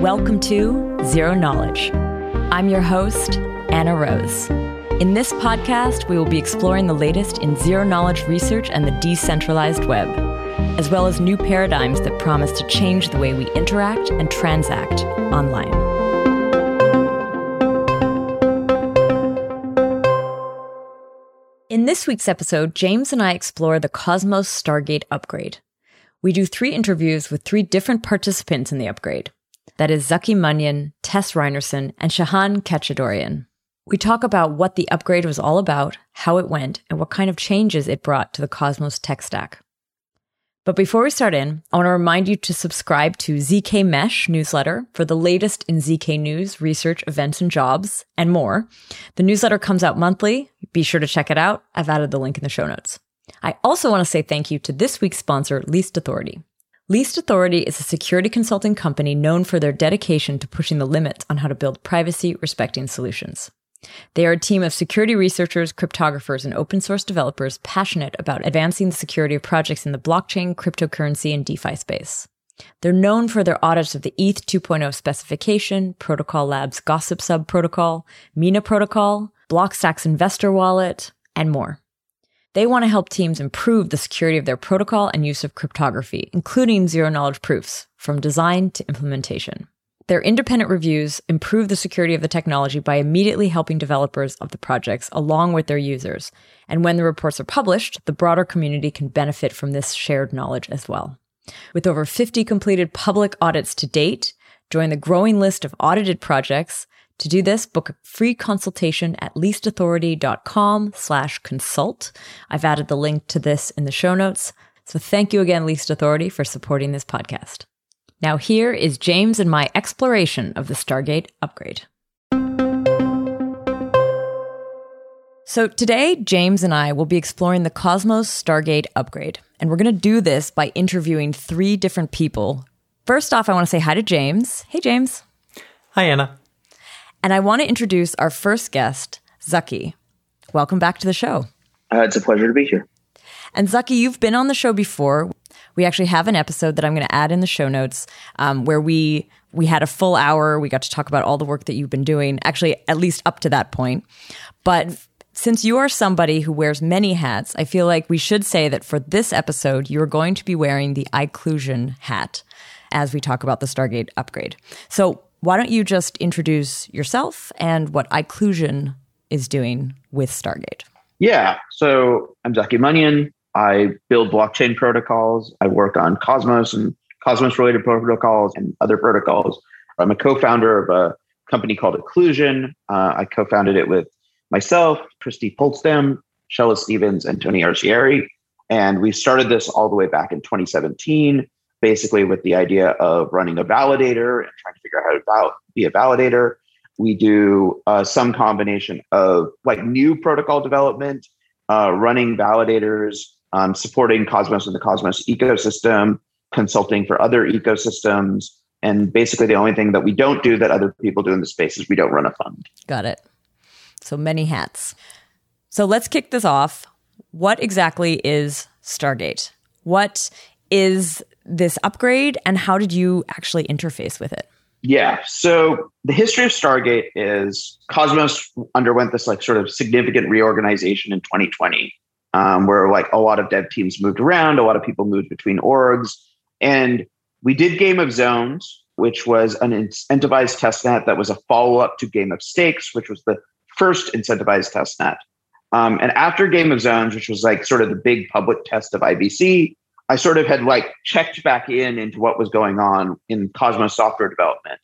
Welcome to Zero Knowledge. I'm your host, Anna Rose. In this podcast, we will be exploring the latest in zero knowledge research and the decentralized web, as well as new paradigms that promise to change the way we interact and transact online. In this week's episode, James and I explore the Cosmos Stargate upgrade. We do three interviews with three different participants in the upgrade. That is Zaki Manian, Tess Rinearson, and Shahan Khatchadourian. We talk about what the upgrade was all about, how it went, and what kind of changes it brought to the Cosmos tech stack. But before we start in, I want to remind you to subscribe to ZK Mesh newsletter for the latest in ZK news, research, events, and jobs, and more. The newsletter comes out monthly. Be sure to check it out. I've added the link in the show notes. I also want to say thank you to this week's sponsor, Least Authority. Least Authority is a security consulting company known for their dedication to pushing the limits on how to build privacy respecting solutions. They are a team of security researchers, cryptographers, and open source developers passionate about advancing the security of projects in the blockchain, cryptocurrency, and DeFi space. They're known for their audits of the ETH 2.0 specification, Protocol Labs Gossip Sub protocol, Mina protocol, Blockstack's investor wallet, and more. They want to help teams improve the security of their protocol and use of cryptography, including zero knowledge proofs, from design to implementation. Their independent reviews improve the security of the technology by immediately helping developers of the projects along with their users. And when the reports are published, the broader community can benefit from this shared knowledge as well. With over 50 completed public audits to date, join the growing list of audited projects to do this, book a free consultation at leastauthority.com slash consult. I've added the link to this in the show notes. So thank you again, Least Authority, for supporting this podcast. Now here is James and my exploration of the Stargate upgrade. So today, James and I will be exploring the Cosmos Stargate upgrade. And we're going to do this by interviewing three different people. First off, I want to say hi to James. Hey, James. Hi, Anna. And I want to introduce our first guest, Zaki. Welcome back to the show. Uh, it's a pleasure to be here. And Zaki, you've been on the show before. We actually have an episode that I'm going to add in the show notes um, where we we had a full hour. We got to talk about all the work that you've been doing, actually, at least up to that point. But since you are somebody who wears many hats, I feel like we should say that for this episode, you're going to be wearing the Iqlusion hat as we talk about the Stargate upgrade. So, why don't you just introduce yourself and what Iqlusion is doing with Stargate? Yeah. So I'm Zaki Manian. I build blockchain protocols. I work on Cosmos and Cosmos related protocols and other protocols. I'm a co founder of a company called Iqlusion. Uh, I co founded it with myself, Christy Polstam, Shella Stevens, and Tony Arcieri. And we started this all the way back in 2017 basically with the idea of running a validator and trying to figure out how to be a validator. We do uh, some combination of like new protocol development, uh, running validators, um, supporting Cosmos and the Cosmos ecosystem, consulting for other ecosystems. And basically, the only thing that we don't do that other people do in the space is we don't run a fund. Got it. So many hats. So let's kick this off. What exactly is Stargate? What is this upgrade and how did you actually interface with it? Yeah. So the history of Stargate is Cosmos underwent this like sort of significant reorganization in 2020, um, where like a lot of dev teams moved around, a lot of people moved between orgs, and we did Game of Zones, which was an incentivized testnet that was a follow up to Game of Stakes, which was the first incentivized testnet. Um, and after Game of Zones, which was like sort of the big public test of IBC, I sort of had like checked back in into what was going on in Cosmos software development.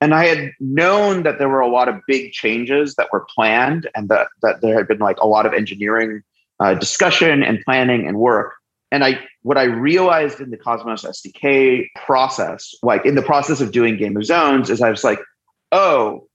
And I had known that there were a lot of big changes that were planned and that, that there had been like a lot of engineering uh, discussion and planning and work. And I, what I realized in the Cosmos SDK process, like in the process of doing Game of Zones, is I was like, oh,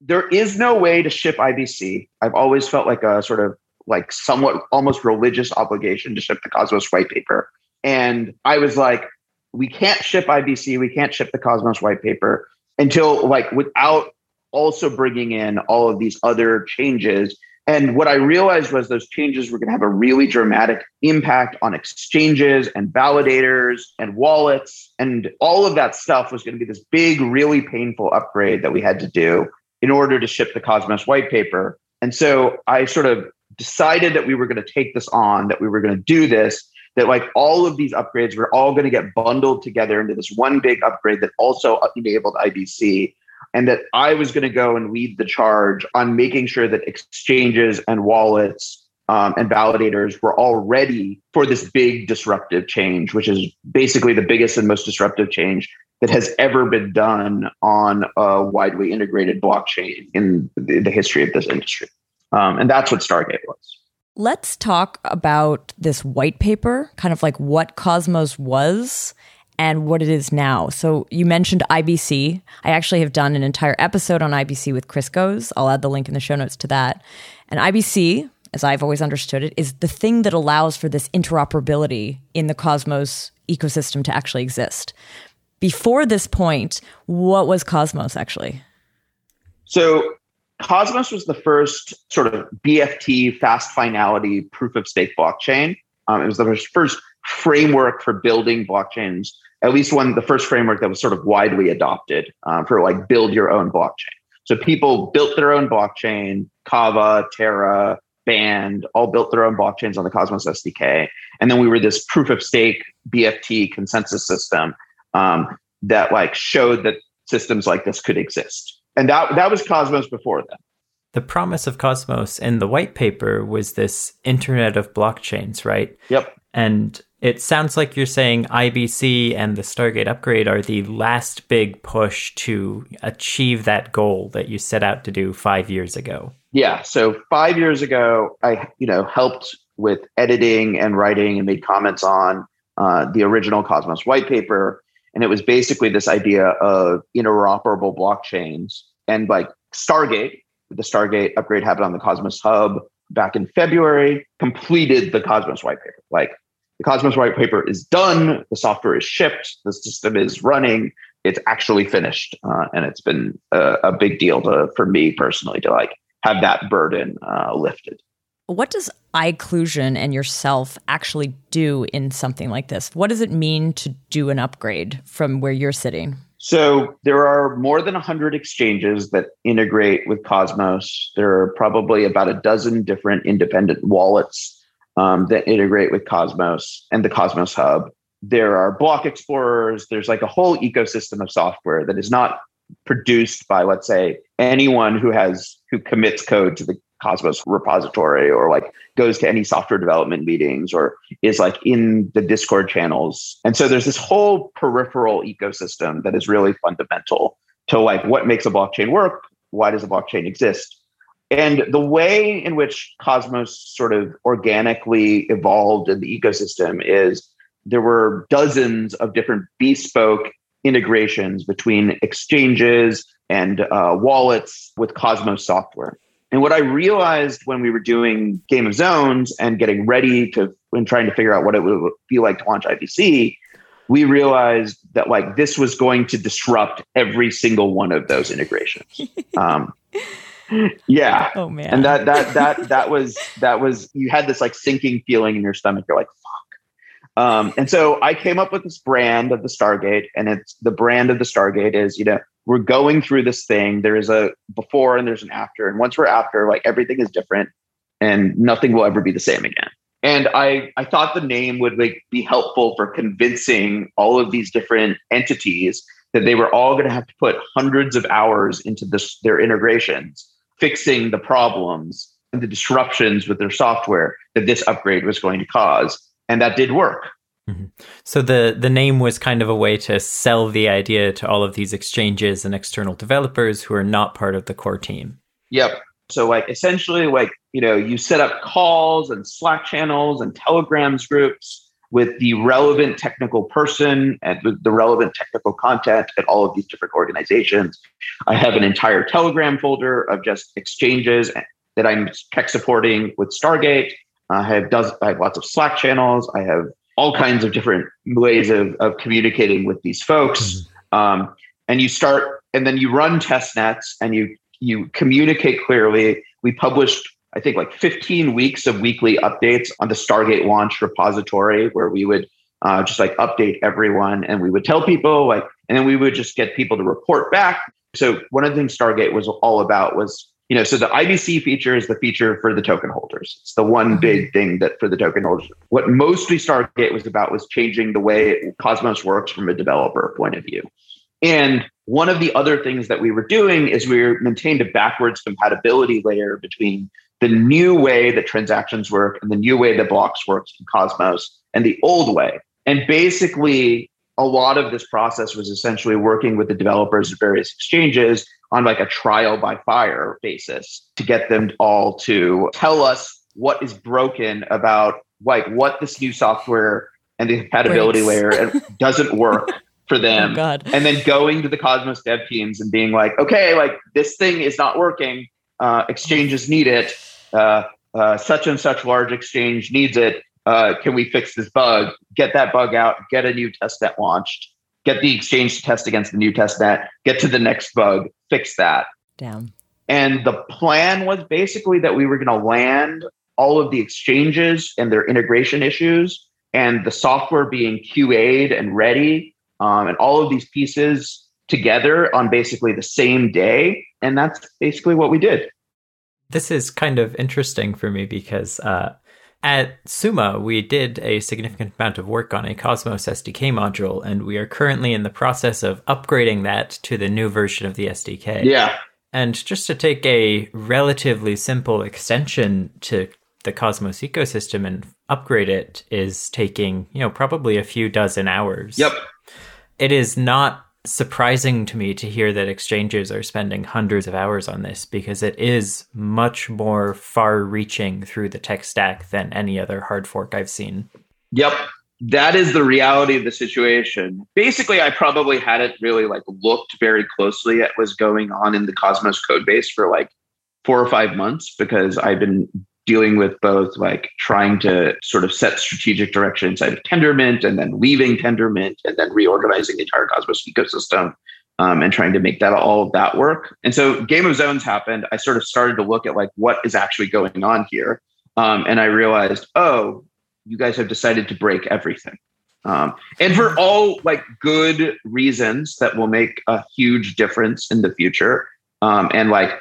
there is no way to ship IBC. I've always felt like a sort of like somewhat almost religious obligation to ship the Cosmos white paper. And I was like, we can't ship IBC, we can't ship the Cosmos white paper until like without also bringing in all of these other changes And what I realized was those changes were going to have a really dramatic impact on exchanges and validators and wallets. And all of that stuff was going to be this big, really painful upgrade that we had to do in order to ship the Cosmos white paper. And so I sort of decided that we were going to take this on, that we were going to do this, that like all of these upgrades were all going to get bundled together into this one big upgrade that also enabled IBC and that I was going to go and lead the charge on making sure that exchanges and wallets um, and validators were all ready for this big disruptive change, which is basically the biggest and most disruptive change that has ever been done on a widely integrated blockchain in the, history of this industry. Um, and that's what Stargate was. Let's talk about this white paper, kind of like what Cosmos was and what it is now. So you mentioned IBC. I actually have done an entire episode on IBC with Chris Goes. I'll add the link in the show notes to that. And IBC, as I've always understood it, is the thing that allows for this interoperability in the Cosmos ecosystem to actually exist. Before this point, what was Cosmos actually? So Cosmos was the first sort of BFT fast finality proof of stake blockchain. Um, it was the first framework for building blockchains at least one the first framework that was sort of widely adopted um, for like build your own blockchain. So people built their own blockchain, Kava, Terra, Band, all built their own blockchains on the Cosmos SDK, and then we were this proof of stake BFT consensus system um, that like showed that systems like this could exist, and that that was Cosmos before then. The promise of Cosmos in the white paper was this Internet of blockchains, right? Yep. And it sounds like you're saying IBC and the Stargate upgrade are the last big push to achieve that goal that you set out to do five years ago. Yeah. So five years ago, I you know helped with editing and writing and made comments on uh, the original Cosmos white paper, and it was basically this idea of interoperable blockchains and like Stargate. The Stargate upgrade happened on the Cosmos Hub back in February. Completed the Cosmos white paper. Like the Cosmos white paper is done, the software is shipped, the system is running, it's actually finished, uh, and it's been a, a, big deal to, for me personally to like have that burden uh, lifted. What does Iqlusion and yourself actually do in something like this? What does it mean to do an upgrade from where you're sitting? So there are more than 100 exchanges that integrate with Cosmos. There are probably about a dozen different independent wallets um, that integrate with Cosmos and the Cosmos Hub. There are block explorers. There's like a whole ecosystem of software that is not produced by, let's say, anyone who has who commits code to the Cosmos repository or like goes to any software development meetings or is like in the Discord channels. And so there's this whole peripheral ecosystem that is really fundamental to like what makes a blockchain work, why does a blockchain exist? And the way in which Cosmos sort of organically evolved in the ecosystem is there were dozens of different bespoke integrations between exchanges and uh, wallets with Cosmos software. And what I realized when we were doing Game of Zones and getting ready to, when trying to figure out what it would be like to launch IBC, we realized that like this was going to disrupt every single one of those integrations. Um, yeah. Oh man. And that that that that was that was you had this like sinking feeling in your stomach. You're like, fuck. Um, and so I came up with this brand of the Stargate, and it's the brand of the Stargate is, you know, we're going through this thing. There is a before and there's an after. And once we're after, like everything is different and nothing will ever be the same again. And I, I thought the name would like be helpful for convincing all of these different entities that they were all going to have to put hundreds of hours into this their integrations fixing the problems and the disruptions with their software that this upgrade was going to cause. And that did work. Mm-hmm. So the the name was kind of a way to sell the idea to all of these exchanges and external developers who are not part of the core team. Yep. So like essentially like, you know, you set up calls and Slack channels and telegrams groups with the relevant technical person and with the relevant technical content at all of these different organizations. I have an entire Telegram folder of just exchanges that I'm tech supporting with Stargate. I have does I have lots of Slack channels. I have all kinds of different ways of, of communicating with these folks. Mm-hmm. Um, and you start, and then you run test nets and you you communicate clearly. We published I think like 15 weeks of weekly updates on the Stargate launch repository where we would uh, just like update everyone and we would tell people like, and then we would just get people to report back. So one of the things Stargate was all about was, you know, so the IBC feature is the feature for the token holders. It's the one mm-hmm. big thing that for the token holders. What mostly Stargate was about was changing the way Cosmos works from a developer point of view. And one of the other things that we were doing is we maintained a backwards compatibility layer between the new way that transactions work and the new way that blocks works in Cosmos and the old way. And basically, a lot of this process was essentially working with the developers of various exchanges on like a trial by fire basis to get them all to tell us what is broken about like what this new software and the compatibility Breaks. layer doesn't work for them. Oh and then going to the Cosmos dev teams and being like, okay, like this thing is not working. Uh, exchanges need it. Uh, uh, such and such large exchange needs it. Uh, can we fix this bug? Get that bug out. Get a new test testnet launched. Get the exchange to test against the new test net, Get to the next bug. Fix that. Damn. And the plan was basically that we were going to land all of the exchanges and their integration issues and the software being QA'd and ready um, and all of these pieces together on basically the same day. And that's basically what we did. This is kind of interesting for me because uh, at Summa, we did a significant amount of work on a Cosmos SDK module, and we are currently in the process of upgrading that to the new version of the SDK. Yeah. And just to take a relatively simple extension to the Cosmos ecosystem and upgrade it is taking, you know, probably a few dozen hours. Yep. It is not surprising to me to hear that exchanges are spending hundreds of hours on this because it is much more far reaching through the tech stack than any other hard fork I've seen. Yep. That is the reality of the situation. Basically, I probably hadn't really like looked very closely at what's going on in the Cosmos code base for like four or five months because I've been dealing with both like trying to sort of set strategic direction inside of Tendermint and then leaving Tendermint and then reorganizing the entire Cosmos ecosystem um, and trying to make that all of that work. And so Game of Zones happened. I sort of started to look at like what is actually going on here. Um, and I realized, oh, you guys have decided to break everything. Um, and for all like good reasons that will make a huge difference in the future. Um, and like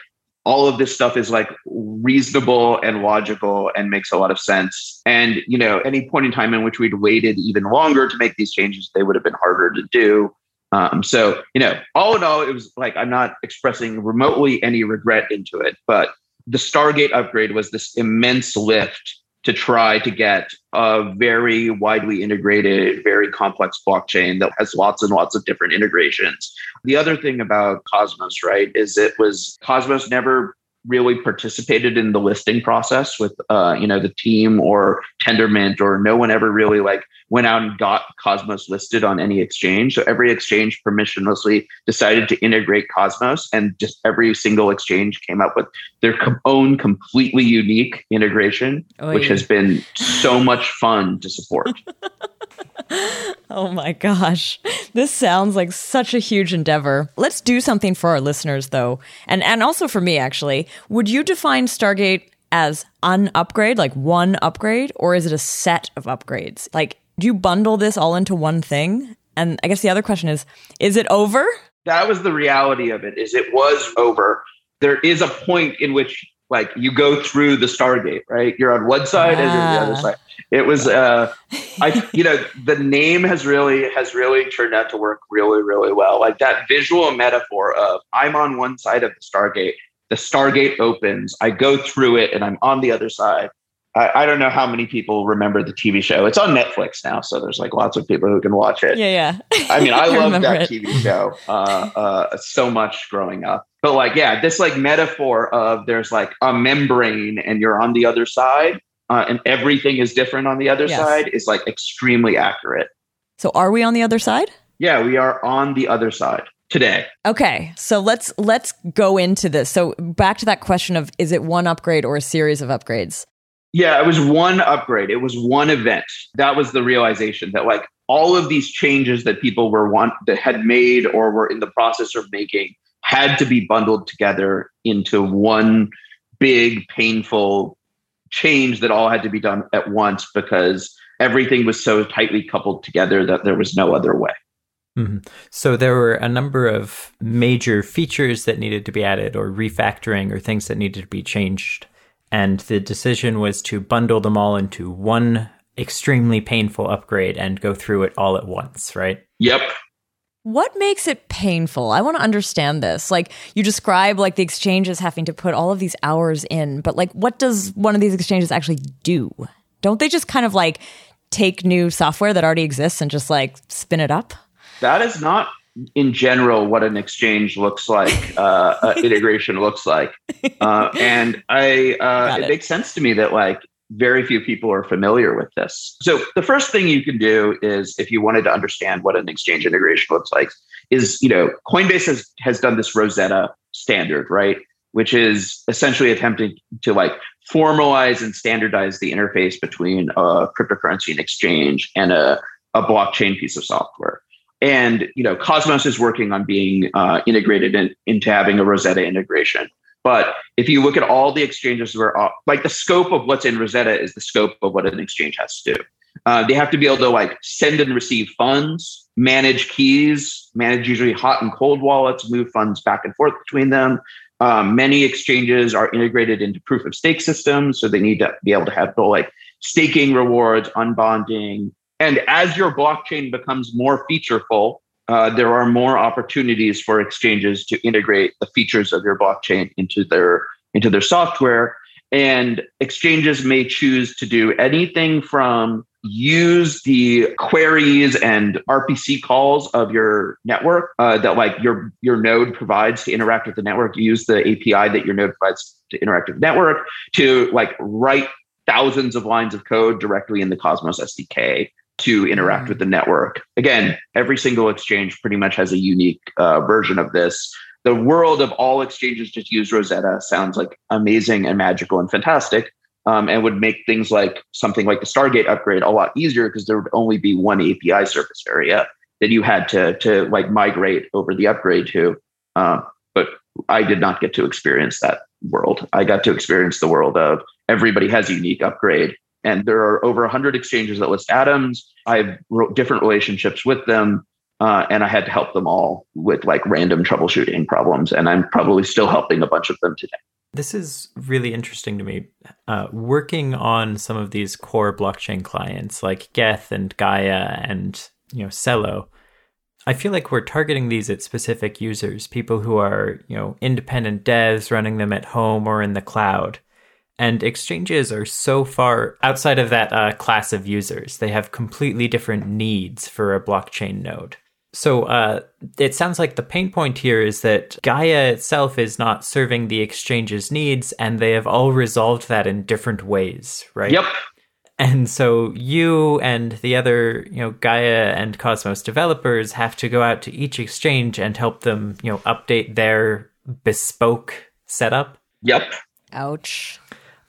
all of this stuff is like reasonable and logical and makes a lot of sense. And, you know, any point in time in which we'd waited even longer to make these changes, they would have been harder to do. Um, so, you know, all in all, it was like I'm not expressing remotely any regret into it, but the Stargate upgrade was this immense lift to try to get a very widely integrated, very complex blockchain that has lots and lots of different integrations. The other thing about Cosmos, right, is it was Cosmos never really participated in the listing process with uh, you know the team or tendermint or no one ever really like went out and got cosmos listed on any exchange so every exchange permissionlessly decided to integrate cosmos and just every single exchange came up with their own completely unique integration Oy. which has been so much fun to support oh my gosh. This sounds like such a huge endeavor. Let's do something for our listeners though. And and also for me actually. Would you define Stargate as an upgrade, like one upgrade, or is it a set of upgrades? Like do you bundle this all into one thing? And I guess the other question is, is it over? That was the reality of it, is it was over. There is a point in which like you go through the Stargate, right? You're on one side and you're on the other ah. side. It was, uh, I, you know, the name has really has really turned out to work really, really well. Like that visual metaphor of I'm on one side of the Stargate, the Stargate opens, I go through it, and I'm on the other side. I, I, don't know how many people remember the TV show. It's on Netflix now, so there's like lots of people who can watch it. Yeah, yeah. I mean, I, I love that it. TV show uh, uh, so much growing up. But like, yeah, this like metaphor of there's like a membrane and you're on the other side, uh, and everything is different on the other yes. side is like extremely accurate. So, are we on the other side? Yeah, we are on the other side today. Okay, so let's let's go into this. So back to that question of is it one upgrade or a series of upgrades? Yeah, it was one upgrade. It was one event. That was the realization that like all of these changes that people were want that had made or were in the process of making had to be bundled together into one big, painful change that all had to be done at once because everything was so tightly coupled together that there was no other way. Mm-hmm. So there were a number of major features that needed to be added, or refactoring, or things that needed to be changed. And the decision was to bundle them all into one extremely painful upgrade and go through it all at once, right? Yep. What makes it painful? I want to understand this. Like you describe like the exchanges having to put all of these hours in, but like what does one of these exchanges actually do? Don't they just kind of like take new software that already exists and just like spin it up? That is not in general what an exchange looks like, uh, uh, integration looks like. Uh, and I, uh, it. it makes sense to me that like very few people are familiar with this. So the first thing you can do is if you wanted to understand what an exchange integration looks like is, you know, Coinbase has, has done this Rosetta standard, right? Which is essentially attempting to like formalize and standardize the interface between a cryptocurrency and exchange and a, a blockchain piece of software. And you know, Cosmos is working on being uh, integrated in, into having a Rosetta integration. But if you look at all the exchanges where, uh, like the scope of what's in Rosetta is the scope of what an exchange has to do. Uh, they have to be able to like send and receive funds, manage keys, manage usually hot and cold wallets, move funds back and forth between them. Um, many exchanges are integrated into proof of stake systems, so they need to be able to have the like staking rewards, unbonding, and as your blockchain becomes more featureful, uh, there are more opportunities for exchanges to integrate the features of your blockchain into their into their software. And exchanges may choose to do anything from use the queries and RPC calls of your network uh, that like your your node provides to interact with the network. Use the API that your node provides to interact with the network to like write thousands of lines of code directly in the Cosmos SDK to interact with the network. Again, every single exchange pretty much has a unique uh, version of this. The world of all exchanges just use Rosetta sounds like amazing and magical and fantastic, um, and would make things like something like the Stargate upgrade a lot easier because there would only be one API surface area that you had to to like migrate over the upgrade to. Uh, but I did not get to experience that world. I got to experience the world of everybody has a unique upgrade and there are over 100 exchanges that list atoms. I have different relationships with them. Uh, and I had to help them all with like random troubleshooting problems. And I'm probably still helping a bunch of them today. This is really interesting to me. Uh, working on some of these core blockchain clients like Geth and Gaia and you know Celo, I feel like we're targeting these at specific users, people who are you know independent devs running them at home or in the cloud. And exchanges are so far outside of that uh, class of users. They have completely different needs for a blockchain node. So uh, it sounds like the pain point here is that Gaia itself is not serving the exchange's needs, and they have all resolved that in different ways, right? Yep. And so you and the other, you know, Gaia and Cosmos developers have to go out to each exchange and help them, you know, update their bespoke setup. Yep. Ouch.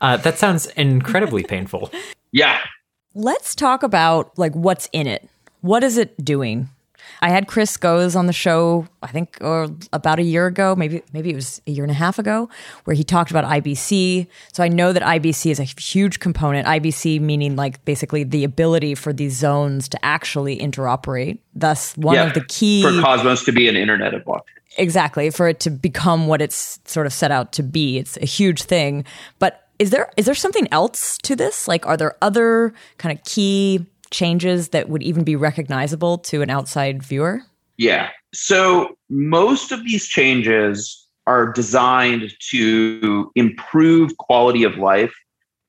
Uh, that sounds incredibly painful. Yeah. Let's talk about like what's in it. What is it doing? I had Chris Goes on the show, I think, or about a year ago, maybe maybe it was a year and a half ago, where he talked about IBC. So I know that IBC is a huge component. IBC meaning like basically the ability for these zones to actually interoperate. Thus, one yeah, of the key for Cosmos to be an internet of blockchain. Exactly, for it to become what it's sort of set out to be. It's a huge thing. But is there is there something else to this? Like, are there other kind of key changes that would even be recognizable to an outside viewer? Yeah. So most of these changes are designed to improve quality of life,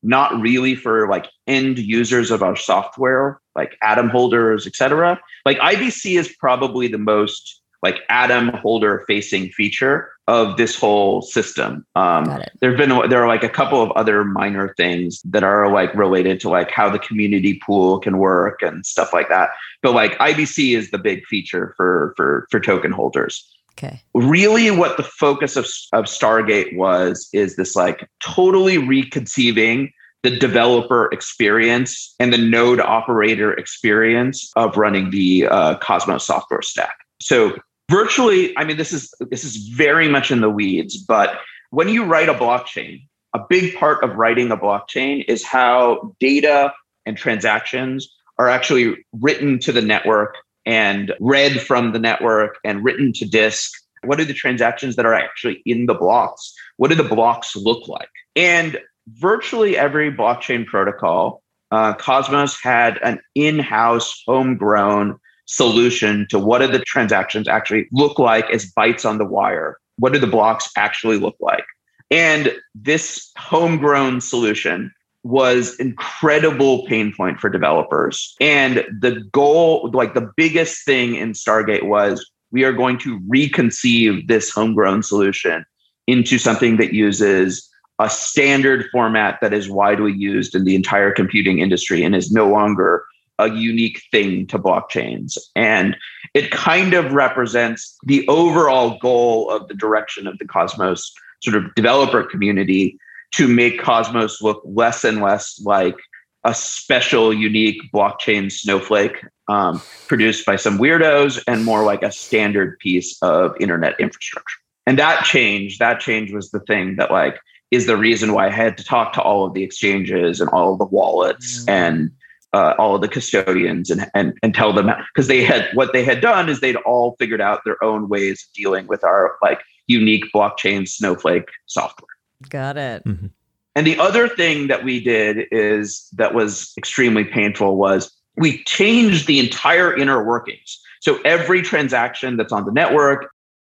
not really for like end users of our software, like atom holders, etc. Like IBC is probably the most like atom holder facing feature of this whole system. Um, there have been there are like a couple of other minor things that are like related to like how the community pool can work and stuff like that. But like IBC is the big feature for for for token holders. Okay. Really, what the focus of of Stargate was is this like totally reconceiving the developer experience and the node operator experience of running the uh, Cosmos software stack. So virtually i mean this is this is very much in the weeds but when you write a blockchain a big part of writing a blockchain is how data and transactions are actually written to the network and read from the network and written to disk. What are the transactions that are actually in the blocks? What do the blocks look like? And virtually every blockchain protocol, uh, Cosmos had an in house, homegrown solution to what do the transactions actually look like as bytes on the wire? What do the blocks actually look like? And this homegrown solution was incredible pain point for developers. And the goal, like the biggest thing in Stargate was we are going to reconceive this homegrown solution into something that uses a standard format that is widely used in the entire computing industry and is no longer a unique thing to blockchains. And it kind of represents the overall goal of the direction of the Cosmos sort of developer community to make Cosmos look less and less like a special, unique blockchain snowflake um, produced by some weirdos and more like a standard piece of internet infrastructure. And that change, that change was the thing that like is the reason why I had to talk to all of the exchanges and all of the wallets mm. and uh, all of the custodians and and and tell them because they had what they had done is they'd all figured out their own ways of dealing with our like unique blockchain snowflake software. Got it. Mm-hmm. And the other thing that we did is that was extremely painful was we changed the entire inner workings. So every transaction that's on the network,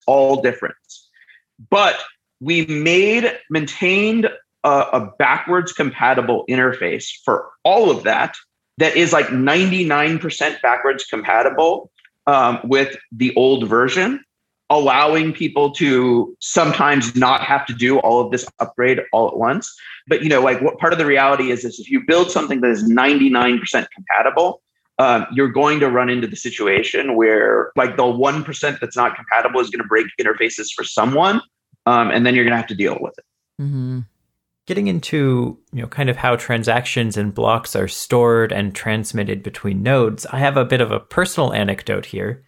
all different. But we made maintained a, a backwards compatible interface for all of that that is like 99% backwards compatible um, with the old version allowing people to sometimes not have to do all of this upgrade all at once. But you know, like what part of the reality is is if you build something that is 99% compatible, um, you're going to run into the situation where like the 1% that's not compatible is going to break interfaces for someone. Um, and then you're going to have to deal with it. Mm-hmm. Getting into you know kind of how transactions and blocks are stored and transmitted between nodes, I have a bit of a personal anecdote here.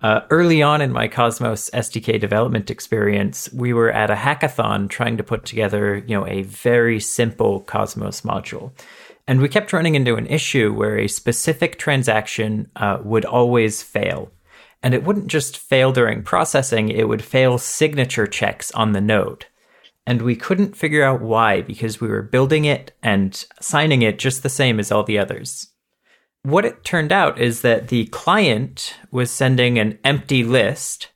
Uh, early on in my Cosmos SDK development experience, we were at a hackathon trying to put together, you know, a very simple Cosmos module. And we kept running into an issue where a specific transaction uh, would always fail. And it wouldn't just fail during processing, it would fail signature checks on the node. And we couldn't figure out why because we were building it and signing it just the same as all the others what it turned out is that the client was sending an empty list.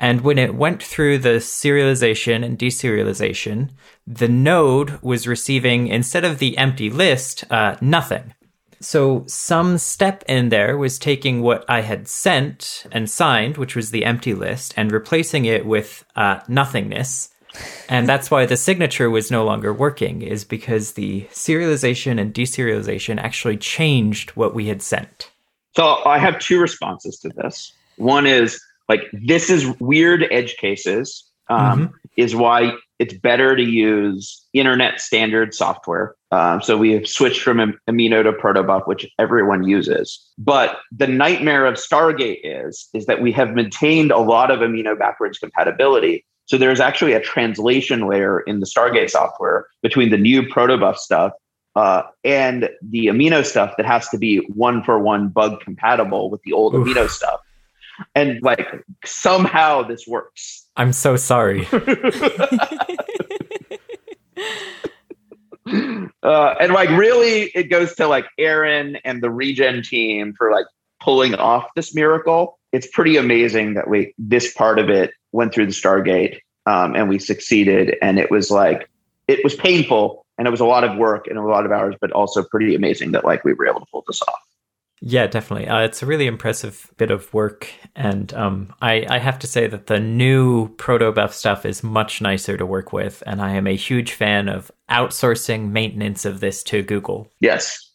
And when it went through the serialization and deserialization, the node was receiving, instead of the empty list, uh, nothing. So some step in there was taking what I had sent and signed, which was the empty list, and replacing it with uh, nothingness and that's why the signature was no longer working is because the serialization and deserialization actually changed what we had sent. So i have two responses to this. One is like this is weird edge cases um, mm-hmm. is why it's better to use internet standard software. Um, so we have switched from amino to protobuf which everyone uses. But the nightmare of stargate is is that we have maintained a lot of amino backwards compatibility so there's actually a translation layer in the Stargate software between the new protobuf stuff uh, and the amino stuff that has to be one for one bug compatible with the old Oof. amino stuff. And like somehow this works. I'm so sorry. uh, and like really, it goes to like Aaron and the regen team for like pulling off this miracle. It's pretty amazing that we this part of it went through the Stargate um, and we succeeded. And it was like, it was painful and it was a lot of work and a lot of hours, but also pretty amazing that like we were able to pull this off. Yeah, definitely. Uh, it's a really impressive bit of work, and um, I, I, have to say that the new protobuf stuff is much nicer to work with, and I am a huge fan of outsourcing maintenance of this to Google. Yes.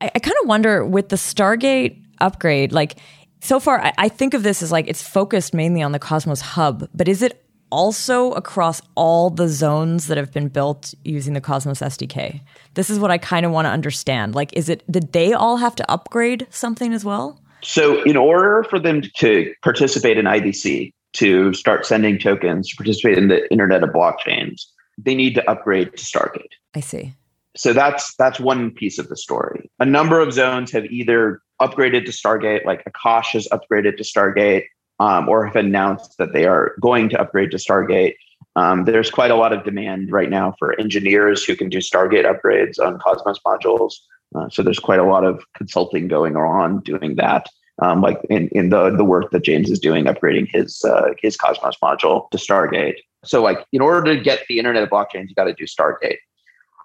I, I kind of wonder with the Stargate upgrade, like so far, I, I think of this as like it's focused mainly on the Cosmos Hub, but is it also across all the zones that have been built using the Cosmos SDK? This is what I kind of want to understand. Like, is it, did they all have to upgrade something as well? So, in order for them to participate in IBC, to start sending tokens, to participate in the Internet of Blockchains, they need to upgrade to Stargate. I see. So that's that's one piece of the story. A number of zones have either upgraded to Stargate, like Akash has upgraded to Stargate, um, or have announced that they are going to upgrade to Stargate. Um, there's quite a lot of demand right now for engineers who can do Stargate upgrades on Cosmos modules. Uh, so there's quite a lot of consulting going on doing that. Um, like in, in the the work that James is doing, upgrading his uh, his Cosmos module to Stargate. So like in order to get the Internet of Blockchains, you got to do Stargate.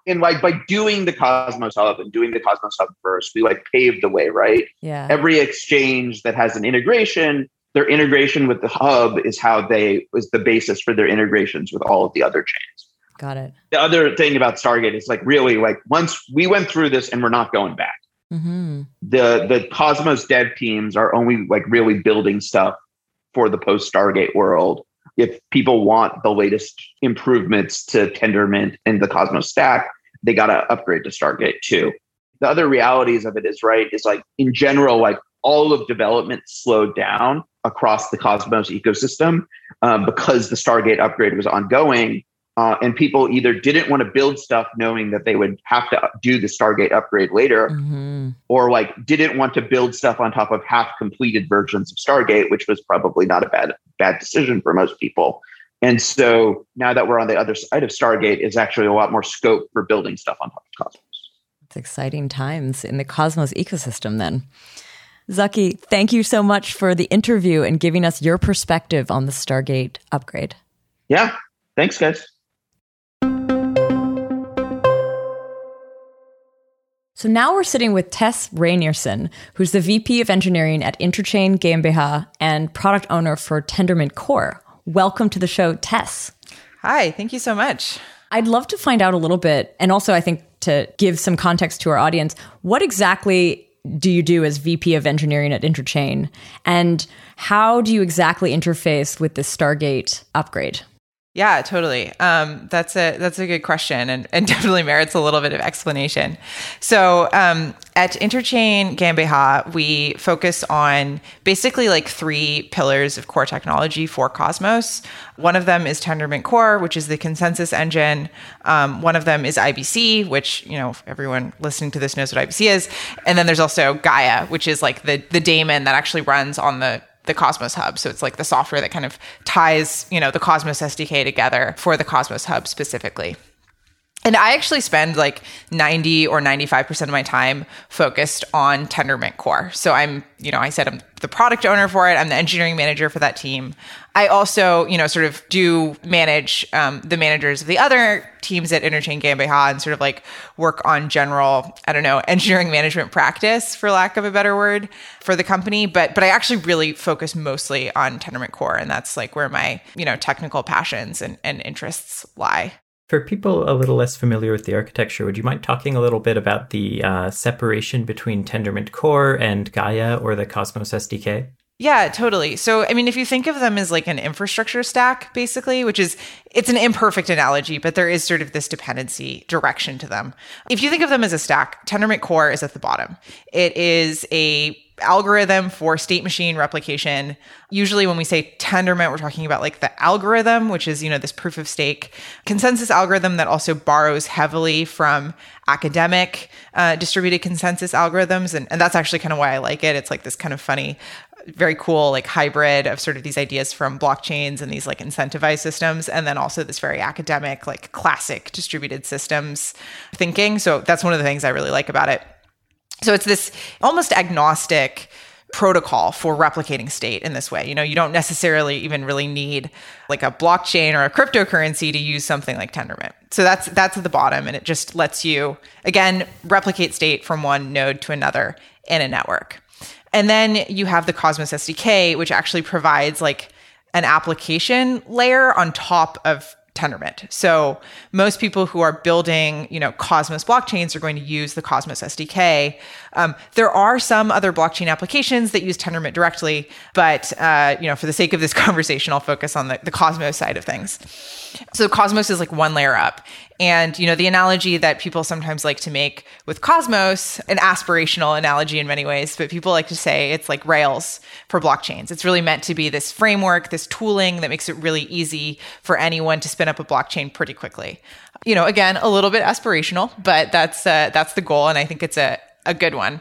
And like by doing the Cosmos Hub and doing the Cosmos Hub first, we like paved the way, right? Yeah. Every exchange that has an integration, their integration with the hub is how they was the basis for their integrations with all of the other chains. Got it. The other thing about Stargate is like really like once we went through this and we're not going back. Mm-hmm. The the Cosmos dev teams are only like really building stuff for the post Stargate world. If people want the latest improvements to Tendermint and the Cosmos stack, they got to upgrade to Stargate too. The other realities of it is right is like in general, like all of development slowed down across the Cosmos ecosystem um, because the Stargate upgrade was ongoing. Uh, and people either didn't want to build stuff knowing that they would have to do the Stargate upgrade later, Mm-hmm. or like didn't want to build stuff on top of half completed versions of Stargate, which was probably not a bad bad decision for most people. And so now that we're on the other side of Stargate, is actually a lot more scope for building stuff on top of Cosmos. It's exciting times in the Cosmos ecosystem then. Zaki, thank you so much for the interview and giving us your perspective on the Stargate upgrade. Yeah, thanks, guys. So now we're sitting with Tess Rinearson, who's the VP of Engineering at Interchain GmbH and product owner for Tendermint Core. Welcome to the show, Tess. Hi, thank you so much. I'd love to find out a little bit, and also I think to give some context to our audience, what exactly do you do as VP of Engineering at Interchain? And how do you exactly interface with the Stargate upgrade? Yeah, totally. Um, that's a that's a good question, and, and definitely merits a little bit of explanation. So, um, at Interchain GmbH, we focus on basically like three pillars of core technology for Cosmos. One of them is Tendermint Core, which is the consensus engine. Um, one of them is IBC, which you know everyone listening to this knows what IBC is, and then there's also Gaia, which is like the the daemon that actually runs on the the Cosmos Hub. So it's like the software that kind of ties, you know, the Cosmos SDK together for the Cosmos Hub specifically. And I actually spend like 90 or 95% of my time focused on Tendermint Core. So I'm, you know, I said I'm the product owner for it. I'm the engineering manager for that team. I also, you know, sort of do manage um, the managers of the other teams at Interchain GmbH and sort of like work on general, I don't know, engineering management practice, for lack of a better word, for the company. But but I actually really focus mostly on Tendermint Core, and that's like where my you know technical passions and, and interests lie. For people a little less familiar with the architecture, would you mind talking a little bit about the uh, separation between Tendermint Core and Gaia or the Cosmos SDK? Yeah, totally. So, I mean, if you think of them as like an infrastructure stack, basically, which is, it's an imperfect analogy, but there is sort of this dependency direction to them. If you think of them as a stack, Tendermint Core is at the bottom. It is a algorithm for state machine replication. Usually when we say Tendermint, we're talking about like the algorithm, which is, you know, this proof of stake consensus algorithm that also borrows heavily from academic uh, distributed consensus algorithms. And, and that's actually kind of why I like it. It's like this kind of funny very cool like hybrid of sort of these ideas from blockchains and these like incentivized systems and then also this very academic like classic distributed systems thinking so that's one of the things i really like about it so it's this almost agnostic protocol for replicating state in this way. You know, you don't necessarily even really need like a blockchain or a cryptocurrency to use something like Tendermint. So that's that's at the bottom and it just lets you again replicate state from one node to another in a network. And then you have the Cosmos SDK which actually provides like an application layer on top of Tendermint. So most people who are building, you know, Cosmos blockchains are going to use the Cosmos SDK. Um, there are some other blockchain applications that use Tendermint directly, but uh, you know, for the sake of this conversation, I'll focus on the, the Cosmos side of things. So Cosmos is like one layer up. And, you know, the analogy that people sometimes like to make with Cosmos, an aspirational analogy in many ways, but people like to say it's like Rails for blockchains. It's really meant to be this framework, this tooling that makes it really easy for anyone to spin up a blockchain pretty quickly. You know, again, a little bit aspirational, but that's uh, that's the goal, and I think it's a a good one.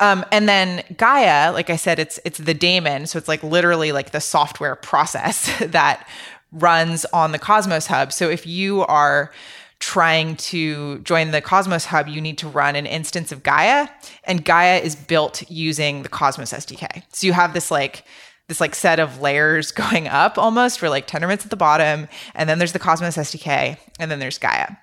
Um, and then Gaia, like I said, it's it's the daemon, so it's like literally like the software process that runs on the Cosmos Hub. So if you are trying to join the Cosmos Hub, you need to run an instance of Gaia, and Gaia is built using the Cosmos SDK. So you have this like this like set of layers going up almost for like Tendermint's at the bottom, and then there's the Cosmos SDK, and then there's Gaia.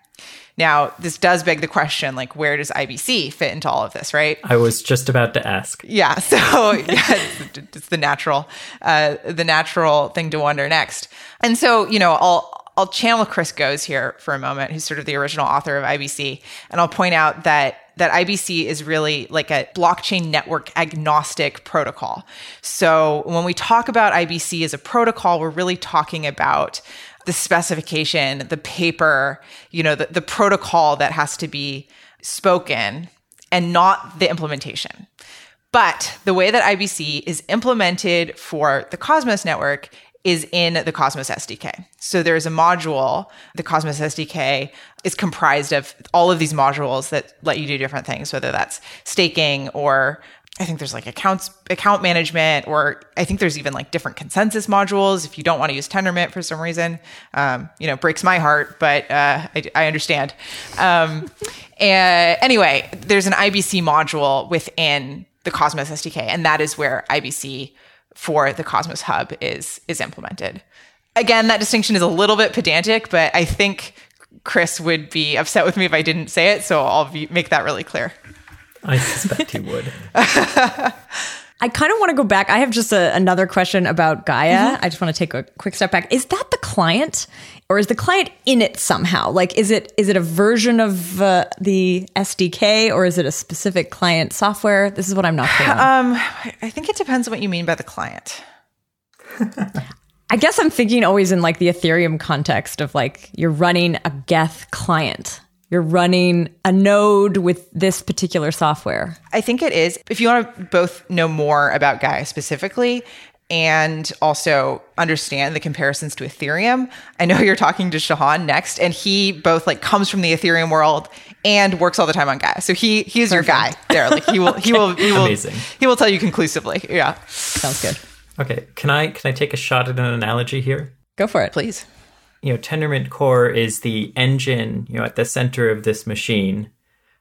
Now, this does beg the question like, where does IBC fit into all of this, right? I was just about to ask. Yeah. So yeah, it's, it's, the natural, uh, the natural thing to wonder next. And so, you know, I'll, I'll channel Chris Goes here for a moment, who's sort of the original author of IBC. And I'll point out that that IBC is really like a blockchain network agnostic protocol. So when we talk about IBC as a protocol, we're really talking about the specification, the paper, you know, the, the protocol that has to be spoken and not the implementation. But the way that IBC is implemented for the Cosmos network is in the Cosmos SDK. So there's a module, the Cosmos SDK is comprised of all of these modules that let you do different things, whether that's staking or I think there's like accounts, account management, or I think there's even like different consensus modules if you don't want to use Tendermint for some reason. Um, you know, breaks my heart, but uh, I, I, understand. Um, and anyway, there's an IBC module within the Cosmos SDK, and that is where IBC for the Cosmos Hub is is implemented. Again, that distinction is a little bit pedantic, but I think Chris would be upset with me if I didn't say it, so I'll be, make that really clear. I suspect he would. I kind of want to go back. I have just a, another question about Gaia. Mm-hmm. I just want to take a quick step back. Is that the client, or is the client in it somehow? Like, is it is it a version of uh, the SDK, or is it a specific client software? This is what I'm not clear on. Um, I think it depends on what you mean by the client. I guess I'm thinking always in like the Ethereum context of like you're running a Geth client you're running a node with this particular software? I think it is. If you want to both know more about Gaia specifically and also understand the comparisons to Ethereum, I know you're talking to Shahan next, and he both like comes from the Ethereum world and works all the time on Gaia. So he he is Perfect. your guy there. Like he will okay. he will he will Amazing. he will tell you conclusively. Yeah. Sounds good. Okay. Can I can I take a shot at an analogy here? Go for it. Please you know, Tendermint Core is the engine, you know, at the center of this machine.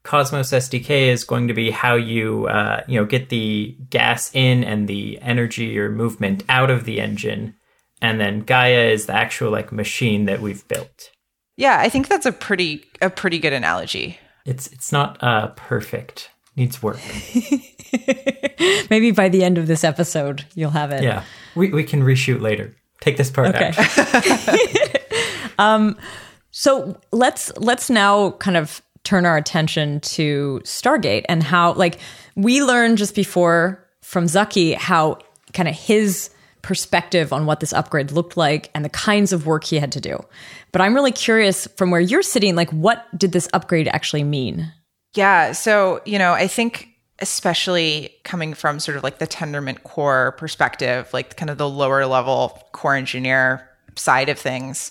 Cosmos SDK is going to be how you, uh, you know, get the gas in and the energy or movement out of the engine, and then Gaia is the actual like machine that we've built. Yeah, I think that's a pretty a pretty good analogy. It's it's not uh, perfect. Needs work. Maybe by the end of this episode, you'll have it. Yeah, we we can reshoot later. Take this part okay. out. Um, so let's let's now kind of turn our attention to Stargate and how like we learned just before from Zaki how kind of his perspective on what this upgrade looked like and the kinds of work he had to do. But I'm really curious from where you're sitting, like what did this upgrade actually mean? Yeah. So, you know, I think especially coming from sort of like the Tendermint core perspective, like kind of the lower level core engineer side of things,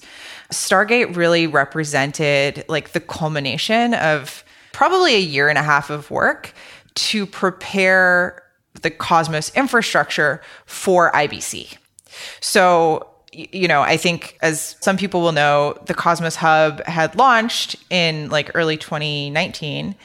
Stargate really represented like the culmination of probably a year and a half of work to prepare the Cosmos infrastructure for IBC. So, you know, I think as some people will know, the Cosmos Hub had launched in like early 2019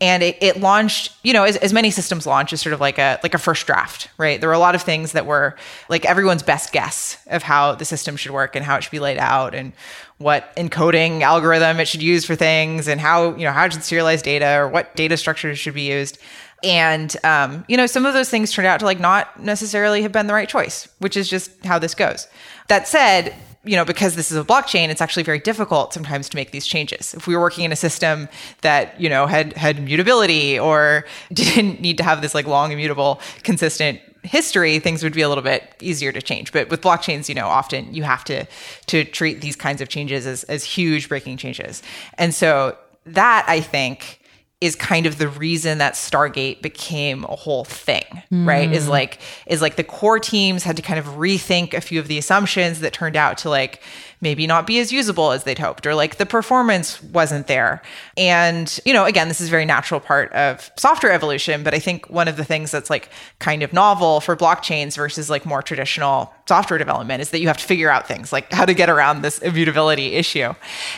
and it, it launched you know as, as many systems launch is sort of like a like a first draft right? There were a lot of things that were like everyone's best guess of how the system should work and how it should be laid out and what encoding algorithm it should use for things and how you know how it should serialize data or what data structures should be used and um, you know some of those things turned out to like not necessarily have been the right choice which is just how this goes that said you know, because this is a blockchain, it's actually very difficult sometimes to make these changes. If we were working in a system that, you know, had had mutability or didn't need to have this like long immutable, consistent history, things would be a little bit easier to change. But with blockchains, you know, often you have to to treat these kinds of changes as, as huge breaking changes. And so that I think is kind of the reason that Stargate became a whole thing, mm. right? Is like is like the core teams had to kind of rethink a few of the assumptions that turned out to like maybe not be as usable as they'd hoped or like the performance wasn't there. And, you know, again, this is a very natural part of software evolution, but I think one of the things that's like kind of novel for blockchains versus like more traditional software development is that you have to figure out things like how to get around this immutability issue.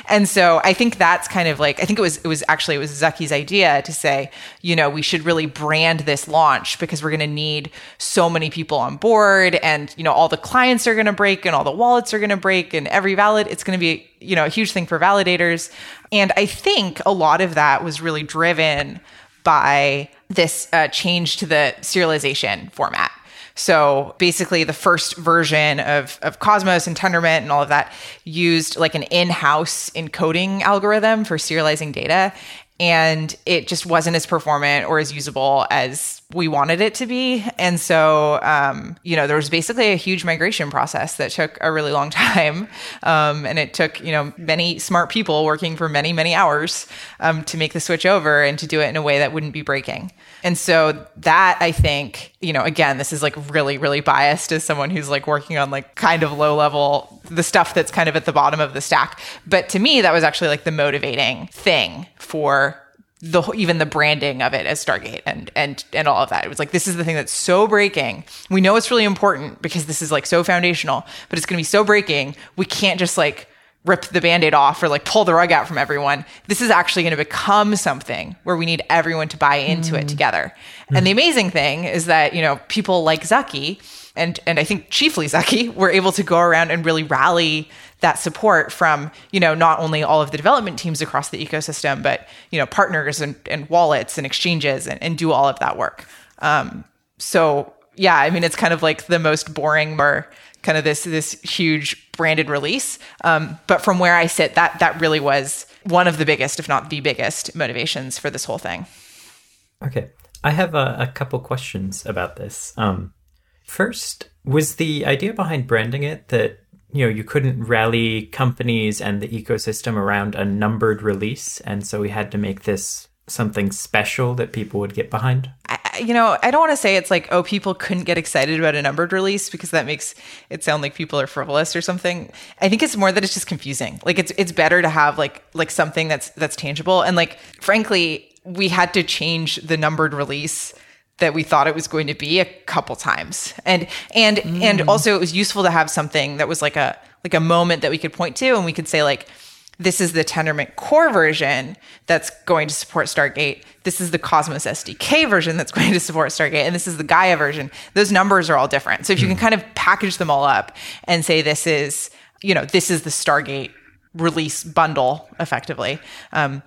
And so I think that's kind of like I think it was it was actually it was Zaki's idea to say, you know, we should really brand this launch because we're going to need so many people on board and you know all the clients are going to break and all the wallets are going to break and every valid it's going to be you know a huge thing for validators and I think a lot of that was really driven by this uh, change to the serialization format. So basically, the first version of, of Cosmos and Tendermint and all of that used like an in house encoding algorithm for serializing data. And it just wasn't as performant or as usable as we wanted it to be. And so, um, you know, there was basically a huge migration process that took a really long time. Um, and it took, you know, many smart people working for many, many hours um, to make the switch over and to do it in a way that wouldn't be breaking. And so that I think, you know, again, this is like really, really biased as someone who's like working on like kind of low level, the stuff that's kind of at the bottom of the stack. But to me, that was actually like the motivating thing for the even the branding of it as Stargate and and and all of that. It was like this is the thing that's so breaking. We know it's really important because this is like so foundational, but it's going to be so breaking. We can't just like rip the band-aid off or like pull the rug out from everyone. This is actually going to become something where we need everyone to buy into mm. it together. Mm. And the amazing thing is that, you know, people like Zaki and and I think chiefly Zaki were able to go around and really rally that support from you know not only all of the development teams across the ecosystem but you know partners and, and wallets and exchanges and, and do all of that work. Um, so yeah i mean it's kind of like the most boring or kind of this this huge branded release. Um, but from where i sit that that really was one of the biggest if not the biggest motivations for this whole thing. Okay. I have a, a couple questions about this. Um, first was the idea behind branding it that you know you couldn't rally companies and the ecosystem around a numbered release and so we had to make this something special that people would get behind. I, you know i don't want to say it's like oh people couldn't get excited about a numbered release because that makes it sound like people are frivolous or something. I think it's more that it's just confusing. Like it's it's better to have like like something that's that's tangible. And like frankly we had to change the numbered release that we thought it was going to be a couple times and and mm. and also it was useful to have something that was like a like a moment that we could point to and we could say like this is the Tendermint core version that's going to support Stargate. This is the Cosmos SDK version that's going to support Stargate. And this is the Gaia version. Those numbers are all different. So if you can mm. kind of package them all up and say this is, you know, this is the Stargate release bundle effectively, um,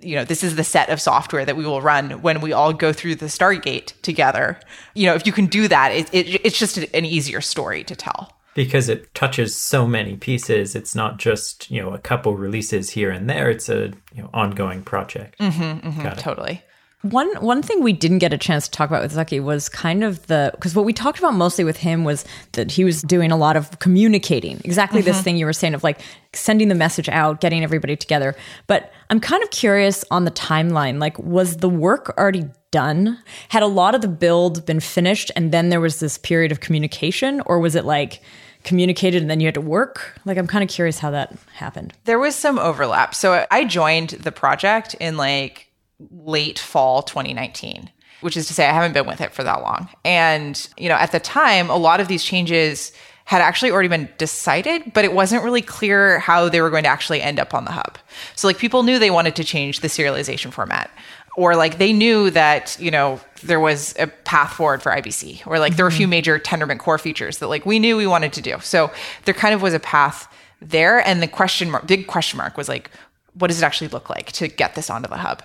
you know, this is the set of software that we will run when we all go through the Stargate together. You know, if you can do that, it, it, it's just an easier story to tell. Because it touches so many pieces. It's not just, you know, a couple releases here and there. It's a, you know, ongoing project. Mm-hmm, mm-hmm, totally. One one thing we didn't get a chance to talk about with Zaki was kind of the because what we talked about mostly with him was that he was doing a lot of communicating. Exactly mm-hmm. this thing you were saying of like sending the message out, getting everybody together. But I'm kind of curious on the timeline. Like, was the work already done? Had a lot of the build been finished and then there was this period of communication, or was it like communicated and then you had to work? Like, I'm kind of curious how that happened. There was some overlap. So I joined the project in like late fall 2019 which is to say I haven't been with it for that long. And, you know, at the time, a lot of these changes had actually already been decided, but it wasn't really clear how they were going to actually end up on the hub. So like people knew they wanted to change the serialization format or like they knew that, you know, there was a path forward for IBC or like there were a few mm-hmm. major Tendermint core features that like we knew we wanted to do. So there kind of was a path there and the question mark big question mark was like what does it actually look like to get this onto the hub?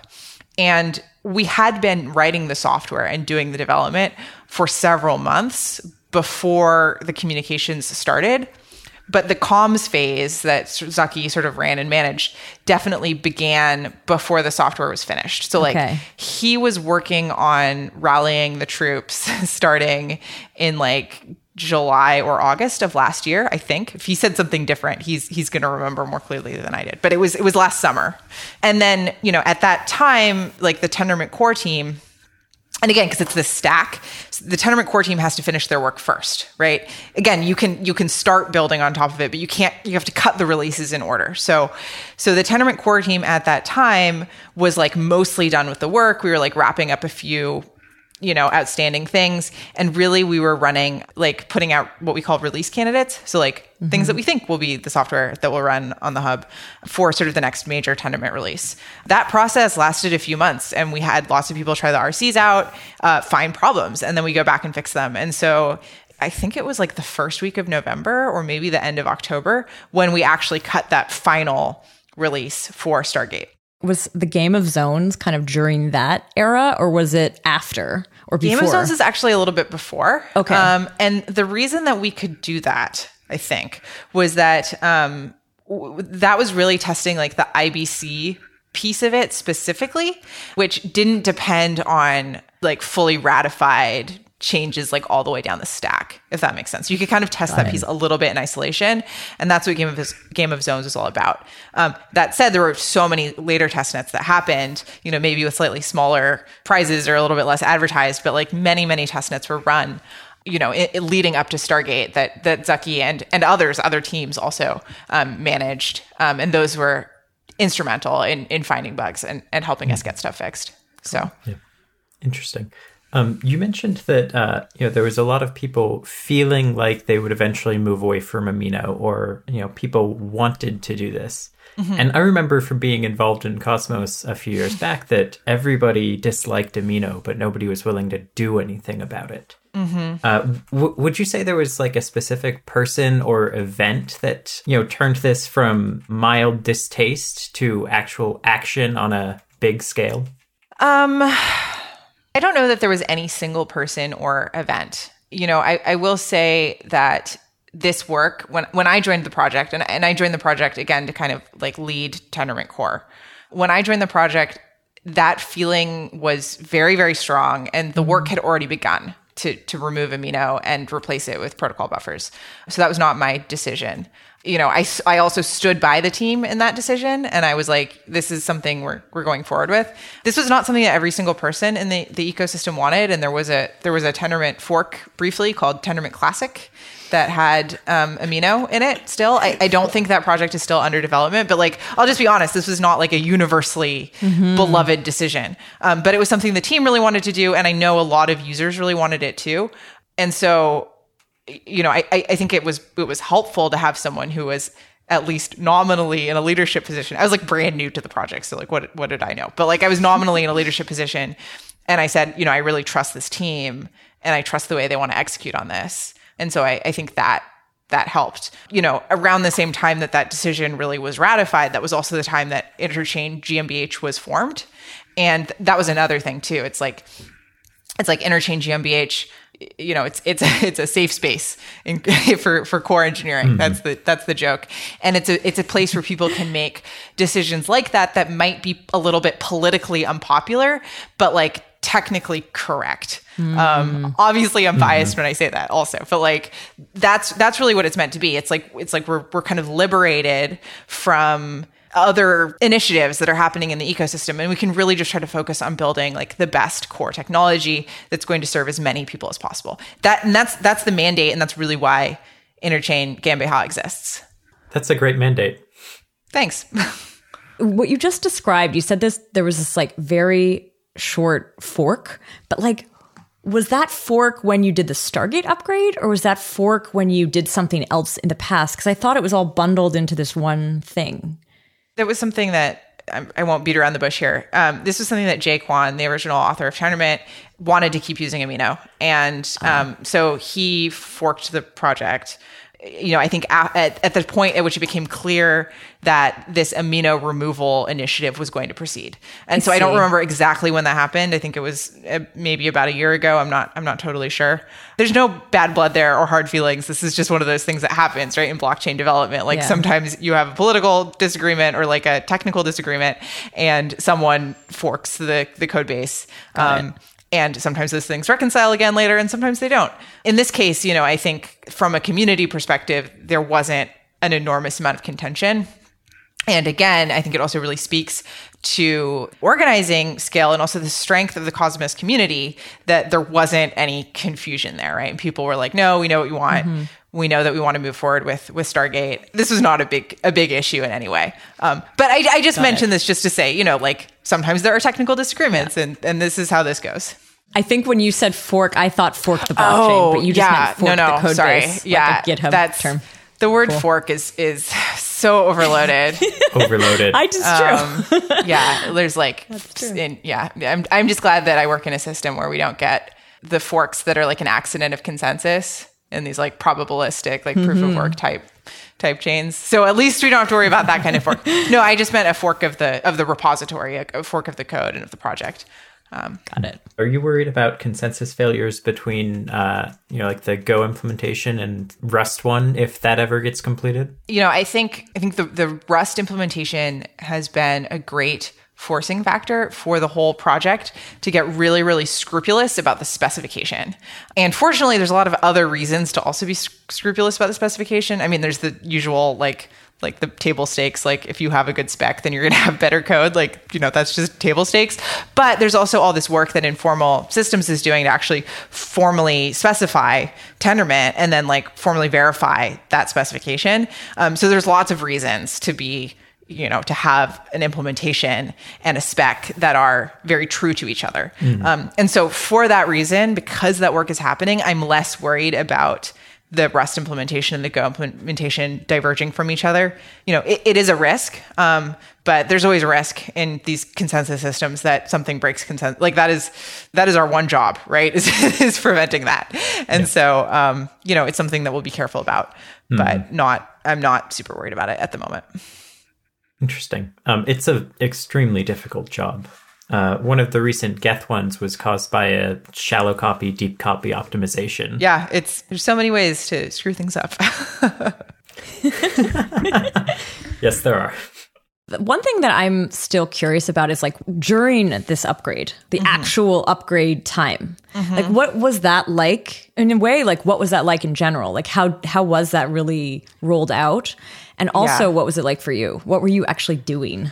And we had been writing the software and doing the development for several months before the communications started. but the comms phase that Zaki sort of ran and managed definitely began before the software was finished. So like Okay. he was working on rallying the troops starting in like July or August of last year, I think. If he said something different, he's he's going to remember more clearly than I did. But it was it was last summer. And then, you know, at that time, like the Tendermint core team and again because it's this stack the Tendermint core team has to finish their work first right again you can you can start building on top of it but you can't you have to cut the releases in order so so the Tendermint core team at that time was like mostly done with the work we were like wrapping up a few you know outstanding things. And really we were running like putting out what we call release candidates. So like things that we think will be the software that will run on the hub for sort of the next major tendermint release. That process lasted a few months and we had lots of people try the rcs out uh, find problems and then we go back and fix them. And so I think it was like the first week of November or maybe the end of October when we actually cut that final release for Stargate. Was the Game of Zones kind of during that era, or was it after or before? Game of Zones is actually a little bit before. Okay. Um, and the reason that we could do that, I think, was that um, w- that was really testing like the IBC piece of it specifically, which didn't depend on like fully ratified changes like all the way down the stack, if that makes sense. You could kind of test that piece a little bit in isolation, and that's what Game of Game of Zones is all about. Um, that said, there were so many later test nets that happened. You know, maybe with slightly smaller prizes or a little bit less advertised, but like many many test nets were run. You know, i i- leading up to Stargate, that that Zaki and and others, other teams also um, managed, um, and those were instrumental in in finding bugs and and helping us get stuff fixed. So. Interesting. Um, you mentioned that uh, you know there was a lot of people feeling like they would eventually move away from Amino, or you know people wanted to do this. And I remember from being involved in Cosmos a few years back that everybody disliked Amino, but nobody was willing to do anything about it. Uh, w- would you say there was like a specific person or event that you know turned this from mild distaste to actual action on a big scale? Um, I don't know that there was any single person or event. You know, I, I will say that this work when when I joined the project and, and I joined the project again to kind of like lead Tendermint Core. When I joined the project, that feeling was very, very strong and the work mm-hmm. had already begun to to remove amino and replace it with protocol buffers. So that was not my decision. You know, I, I also stood by the team in that decision and I was like, this is something we're, we're going forward with. This was not something that every single person in the, the ecosystem wanted. And there was a there was a Tendermint fork briefly called Tendermint Classic that had um, amino in it still. I, I don't think that project is still under development, but like, I'll just be honest, this was not like a universally beloved decision. Um, but it was something the team really wanted to do. And I know a lot of users really wanted it too. And so, you know, I, I think it was, it was helpful to have someone who was at least nominally in a leadership position. I was like brand new to the project. So like, what, what did I know? But like, I was nominally in a leadership position. And I said, you know, I really trust this team and I trust the way they want to execute on this. And so I, I think that that helped. You know, around the same time that that decision really was ratified, that was also the time that Interchain GmbH was formed. And that was another thing too. It's like, it's like Interchain GmbH. You know, it's it's a, it's a safe space in, for for core engineering. Mm-hmm. That's the that's the joke, and it's a it's a place where people can make decisions like that that might be a little bit politically unpopular, but like technically correct. Mm. Um, obviously, I'm biased mm-hmm. when I say that, also, but like that's that's really what it's meant to be. It's like it's like we're we're kind of liberated from other initiatives that are happening in the ecosystem and we can really just try to focus on building like the best core technology that's going to serve as many people as possible that and that's that's the mandate and that's really why interchain GmbH exists That's a great mandate. thanks what you just described, you said this there was this like very short fork, but like was that fork when you did the Stargate upgrade or was that fork when you did something else in the past? Because I thought it was all bundled into this one thing. There was something that I- I won't beat around the bush here. Um, this was something that Jae Kwon, the original author of Tendermint, wanted to keep using Amino, and um, so he forked the project. You know, I think at, at the point at which it became clear that this amino removal initiative was going to proceed. And I so see. I don't remember exactly when that happened. I think it was uh, maybe about a year ago. I'm not I'm not totally sure. There's no bad blood there or hard feelings. This is just one of those things that happens, right, in blockchain development. Like yeah. sometimes you have a political disagreement or like a technical disagreement and someone forks the the code base. Um, and sometimes those things reconcile again later and sometimes they don't. In this case, you know, I think from a community perspective, there wasn't an enormous amount of contention. And again, I think it also really speaks to organizing scale and also the strength of the Cosmos community that there wasn't any confusion there, right? And people were like, no, we know what you want. Mm-hmm. We know that we want to move forward with with Stargate. This was not a big a big issue in any way. Um, but I, I just Got mentioned it. this just to say, you know, like sometimes there are technical disagreements, yeah. and and this is how this goes. I think when you said fork, I thought fork the blockchain, oh, but you just yeah, meant fork no, no, the code sorry. base. Yeah, like GitHub that's, term. The word cool. fork is is so overloaded. overloaded. I just um, true. yeah, there's like, in, yeah. I'm I'm just glad that I work in a system where we don't get the forks that are like an accident of consensus and these like probabilistic like proof mm-hmm. of work type type chains. So at least we don't have to worry about that kind of fork. No, I just meant a fork of the of the repository, a, a fork of the code and of the project. Um, Got it. Are you worried about consensus failures between, uh, you know, like the Go implementation and Rust one, if that ever gets completed? You know, I think I think the the Rust implementation has been a great forcing factor for the whole project to get really, really scrupulous about the specification. And fortunately, there's a lot of other reasons to also be scrupulous about the specification. I mean, there's the usual like like the table stakes like if you have a good spec then you're going to have better code like you know that's just table stakes but there's also all this work that informal systems is doing to actually formally specify tendermint and then like formally verify that specification um, so there's lots of reasons to be you know to have an implementation and a spec that are very true to each other mm. um, and so for that reason because that work is happening i'm less worried about the Rust implementation and the Go implementation diverging from each other. You know, it, it is a risk, um, but there's always a risk in these consensus systems that something breaks consensus. Like that is that is our one job, right? Is, is preventing that. And yeah. so, um, you know, it's something that we'll be careful about, mm-hmm. but not. I'm not super worried about it at the moment. Interesting. Um, it's an extremely difficult job. Uh, one of the recent Geth ones was caused by a shallow copy, deep copy optimization. Yeah, it's there's so many ways to screw things up. yes, there are. One thing that I'm still curious about is like during this upgrade, the mm-hmm. actual upgrade time. Mm-hmm. Like what was that like in a way? Like what was that like in general? Like how how was that really rolled out? And also yeah. what was it like for you? What were you actually doing?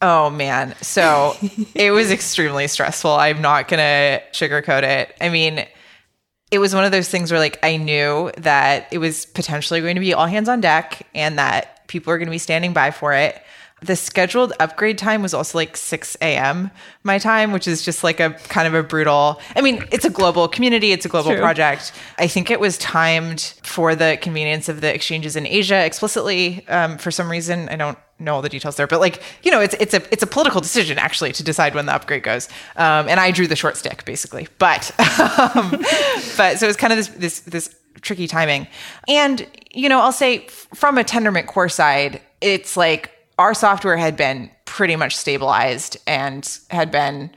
Oh man. So it was extremely stressful. I'm not going to sugarcoat it. I mean, it was one of those things where like I knew that it was potentially going to be all hands on deck and that people are going to be standing by for it. The scheduled upgrade time was also like 6 a.m. my time, which is just like a kind of a brutal. I mean, it's a global community, it's a global True. project. I think it was timed for the convenience of the exchanges in Asia explicitly um, for some reason. I don't know all the details there, but like you know, it's it's a it's a political decision actually to decide when the upgrade goes. Um, and I drew the short stick basically, but um, but so it's kind of this this this tricky timing. And you know, I'll say from a Tendermint core side, it's like our software had been pretty much stabilized and had been,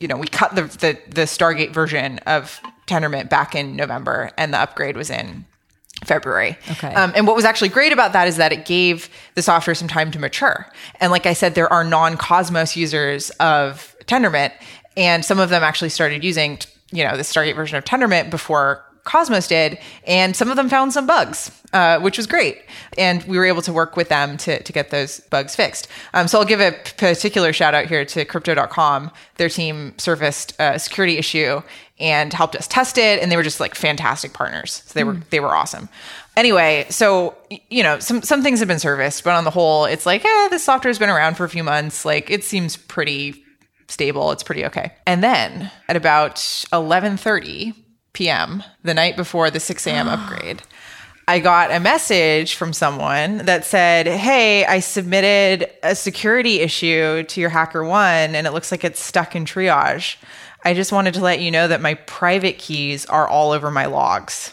you know, we cut the the, the Stargate version of Tendermint back in November, and the upgrade was in February. Okay. Um, and what was actually great about that is that it gave the software some time to mature. And like I said, there are non Cosmos users of Tendermint, and some of them actually started using, you know, the Stargate version of Tendermint before Cosmos did, and some of them found some bugs, uh, which was great. And we were able to work with them to, to get those bugs fixed. Um, so I'll give a particular shout out here to crypto.com. Their team surfaced a security issue and helped us test it, and they were just like fantastic partners. So they mm. were they were awesome. Anyway, so you know, some some things have been serviced, but on the whole, it's like, eh, this software's been around for a few months. Like it seems pretty stable. It's pretty okay. And then at about eleven thirty p.m., the night before the 6 a.m. Ah. upgrade, I got a message from someone that said, Hey, I submitted a security issue to your HackerOne and it looks like it's stuck in triage. I just wanted to let you know that my private keys are all over my logs.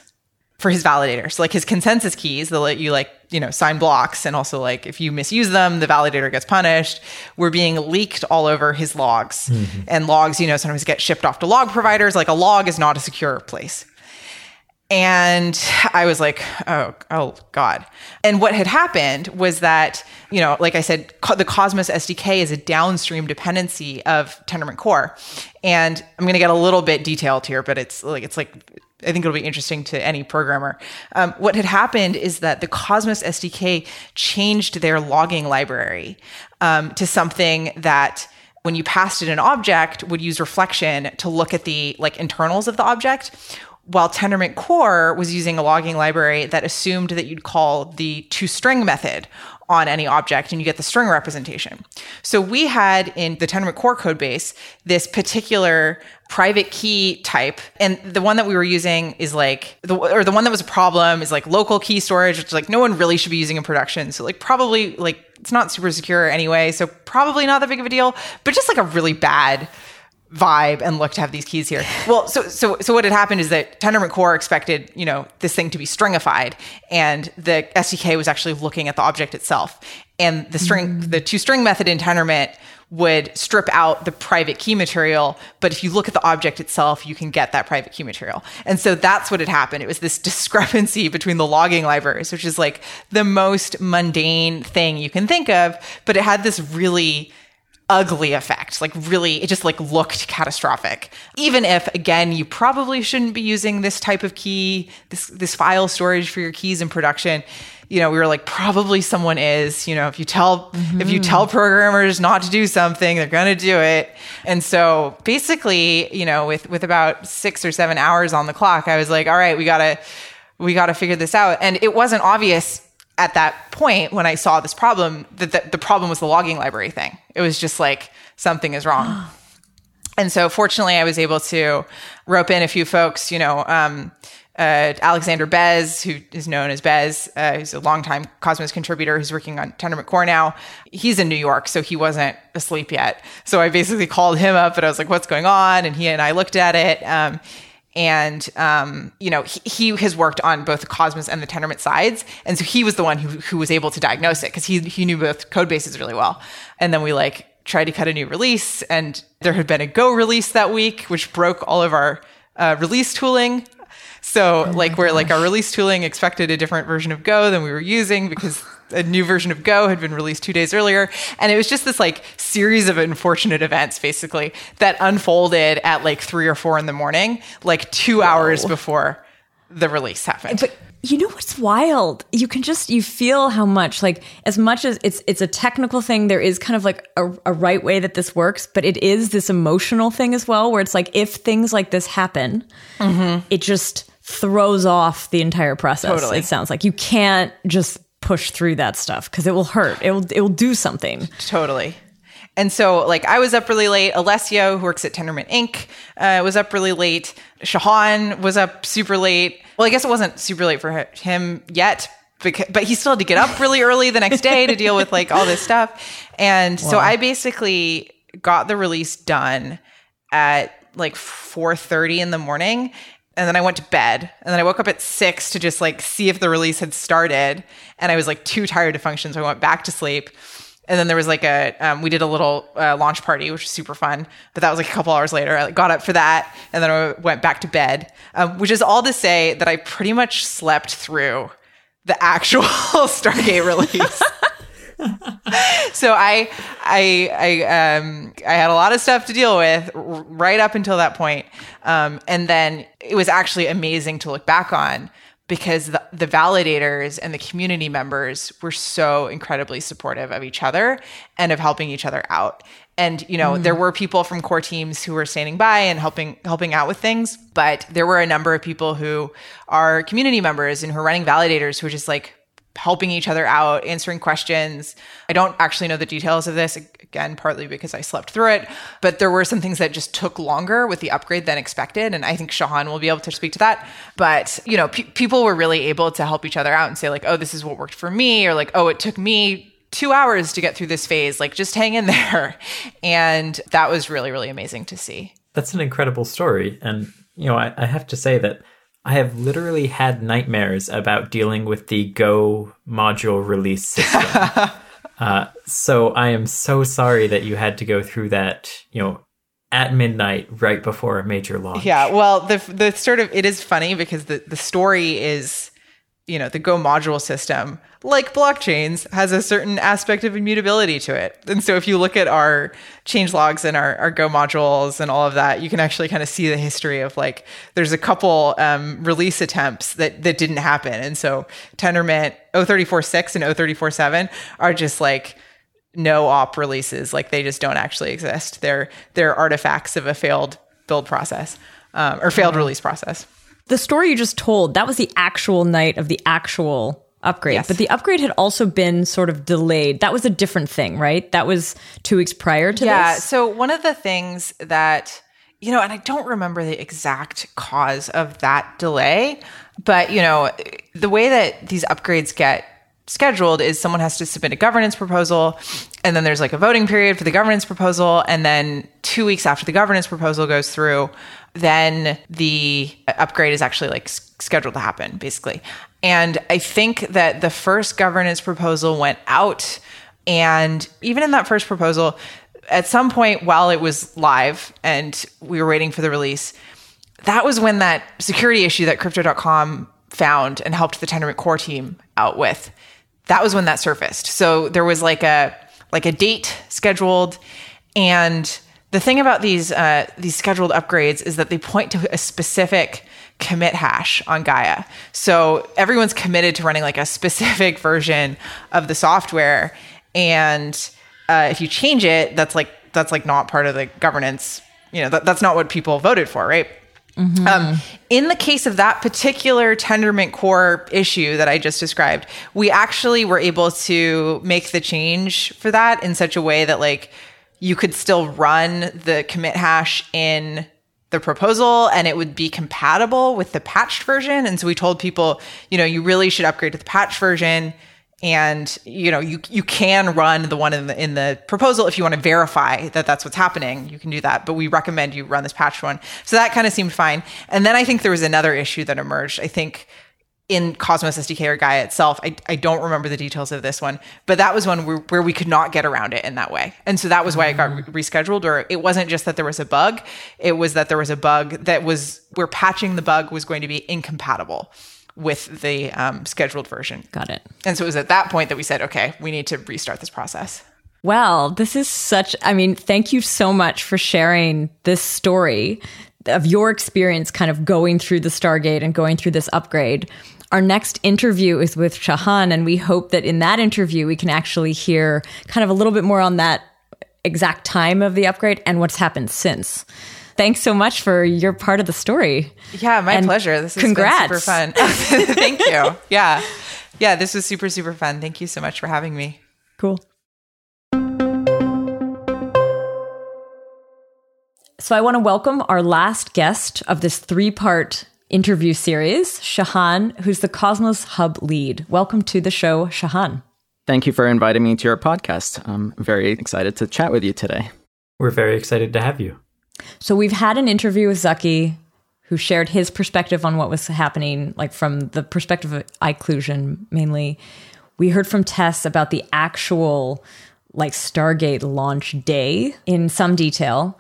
for his validator. So like his consensus keys, they'll let you like, you know, sign blocks and also like if you misuse them, the validator gets punished, were being leaked all over his logs. Mm-hmm. And logs, you know, sometimes get shipped off to log providers. Like a log is not a secure place. And I was like, oh, oh God. And what had happened was that, you know, like I said, the Cosmos SDK is a downstream dependency of Tendermint Core. And I'm going to get a little bit detailed here, but it's like, it's like, I think it'll be interesting to any programmer. Um, what had happened is that the Cosmos SDK changed their logging library um, to something that when you passed it an object would use reflection to look at the like internals of the object while Tendermint Core was using a logging library that assumed that you'd call the toString method on any object and you get the string representation. So we had in the Tendermint Core code base this particular private key type and the one that we were using is like the or the one that was a problem is like local key storage which like no one really should be using in production so like probably like it's not super secure anyway so probably not that big of a deal but just like a really bad vibe and look to have these keys here. Well, so so so what had happened is that Tendermint Core expected, you know, this thing to be stringified and the SDK was actually looking at the object itself. And the string mm. the string method in Tendermint would strip out the private key material, but if you look at the object itself, you can get that private key material. And so that's what had happened. It was this discrepancy between the logging libraries, which is like the most mundane thing you can think of, but it had this really ugly effect. Like really, it just like looked catastrophic. Even if again, you probably shouldn't be using this type of key, this this file storage for your keys in production. You know, we were like, probably someone is. You know, if you tell mm-hmm. if you tell programmers not to do something, they're gonna do it. And so basically, you know, with with about six or seven hours on the clock, I was like, all right, we gotta we gotta figure this out. And it wasn't obvious at that point when I saw this problem that the, the, problem was the logging library thing. It was just like something is wrong. and so fortunately I was able to rope in a few folks, you know, um, uh, Alexander Bez, who is known as Bez, uh, who's a longtime Cosmos contributor who's working on Tendermint Core now. He's in New York, so he wasn't asleep yet. So I basically called him up and I was like, what's going on? And he and I looked at it. Um, and um, you know he, he, has worked on both the Cosmos and the Tendermint sides, and so he was the one who who was able to diagnose it because he he knew both code bases really well. And then we like tried to cut a new release, and there had been a Go release that week, which broke all of our uh, release tooling. So oh like where gosh. like our release tooling expected a different version of Go than we were using because a new version of Go had been released two days earlier. And it was just this like series of unfortunate events basically that unfolded at like three or four in the morning, like two Whoa. hours before the release happened. But you know what's wild? You can just you feel how much like as much as it's it's a technical thing, there is kind of like a, a right way that this works, but it is this emotional thing as well, where it's like if things like this happen, mm-hmm. it just throws off the entire process. Totally. It sounds like you can't just push through that stuff because it will hurt. It will it will do something. Totally. And so, like, I was up really late. Alessio, who works at Tendermint Inc., uh, was up really late. Shahan was up super late. Well, I guess it wasn't super late for him yet, because, but he still had to get up really early the next day to deal with like all this stuff. And wow. so I basically got the release done at like 4:30 in the morning and then I went to bed and then I woke up at six to just like see if the release had started and I was like too tired to function so I went back to sleep. And then there was like a um, we did a little uh, launch party which was super fun but that was like a couple hours later. I like, got up for that and then I went back to bed um, which is all to say that I pretty much slept through the actual Stargate release so I, I, I, um, I had a lot of stuff to deal with right up until that point. Um, and then it was actually amazing to look back on because the, the validators and the community members were so incredibly supportive of each other and of helping each other out. And you know, mm. there were people from core teams who were standing by and helping helping out with things, but there were a number of people who are community members and who are running validators who are just like helping each other out, answering questions. I don't actually know the details of this, again, partly because I slept through it, but there were some things that just took longer with the upgrade than expected. And I think Shahan will be able to speak to that. But, you know, pe- people were really able to help each other out and say, like, oh, this is what worked for me, or like, oh, it took me two hours to get through this phase. Like, just hang in there. And that was really, really amazing to see. That's an incredible story. And, you know, I, I have to say that I have literally had nightmares about dealing with the Go module release system. uh, so I am so sorry that you had to go through that, you know, at midnight right before a major launch. Yeah, well, the the sort of it is funny because the the story is, you know, the Go module system, like blockchains, has a certain aspect of immutability to it. And so if you look at our change logs and our, our Go modules and all of that, you can actually kind of see the history of like there's a couple um, release attempts that that didn't happen. And so Tendermint 034.6 and 034.7 are just like no op releases like they just don't actually exist they're they're artifacts of a failed build process um, or failed release process The story you just told, that was the actual night of the actual upgrade. Yes. But the upgrade had also been sort of delayed. That was a different thing, right? That was two weeks prior to that. yeah this. so one of the things that you know and i don't remember the exact cause of that delay but you know the way that these upgrades get scheduled is someone has to submit a governance proposal and then there's like a voting period for the governance proposal and then 2 weeks after the governance proposal goes through then the upgrade is actually like scheduled to happen basically. And i think that the first governance proposal went out and even in that first proposal at some point while it was live and we were waiting for the release that was when that security issue that crypto.com found and helped the Tendermint core team out with that was when that surfaced. So there was like a like a date scheduled and the thing about these uh, these scheduled upgrades is that they point to a specific commit hash on Gaia. So everyone's committed to running like a specific version of the software, and uh, if you change it, that's like that's like not part of the governance. You know, that, that's not what people voted for, right? Um, in the case of that particular Tendermint core issue that I just described, we actually were able to make the change for that in such a way that like you could still run the commit hash in the proposal and it would be compatible with the patched version. And so we told people, you know, you really should upgrade to the patched version. And you know you you can run the one in the in the proposal if you want to verify that that's what's happening. You can do that, but we recommend you run this patched one. So that kind of seemed fine. And then I think there was another issue that emerged. I think in Cosmos SDK or Gaia itself. I, I don't remember the details of this one, but that was one where, where we could not get around it in that way. And so that was why it got re- rescheduled, or it wasn't just that there was a bug, it was that there was a bug that was where patching the bug was going to be incompatible with the um, scheduled version. Got it. And so it was at that point that we said, okay, we need to restart this process. Well, this is such, I mean, thank you so much for sharing this story of your experience kind of going through the Stargate and going through this upgrade. Our next interview is with Shahan, and we hope that in that interview we can actually hear kind of a little bit more on that exact time of the upgrade and what's happened since. Thanks so much for your part of the story. Yeah, my And pleasure. This been super fun. Thank you. Yeah. Yeah, this was super, super fun. Thank you so much for having me. Cool. So I want to welcome our last guest of this three part interview series, Shahan, who's the Cosmos Hub lead. Welcome to the show, Shahan. Thank you for inviting me to your podcast. I'm very excited to chat with you today. We're very excited to have you. So we've had an interview with Zaki, who shared his perspective on what was happening, like from the perspective of Iqlusion mainly. We heard from Tess about the actual like Stargate launch day in some detail.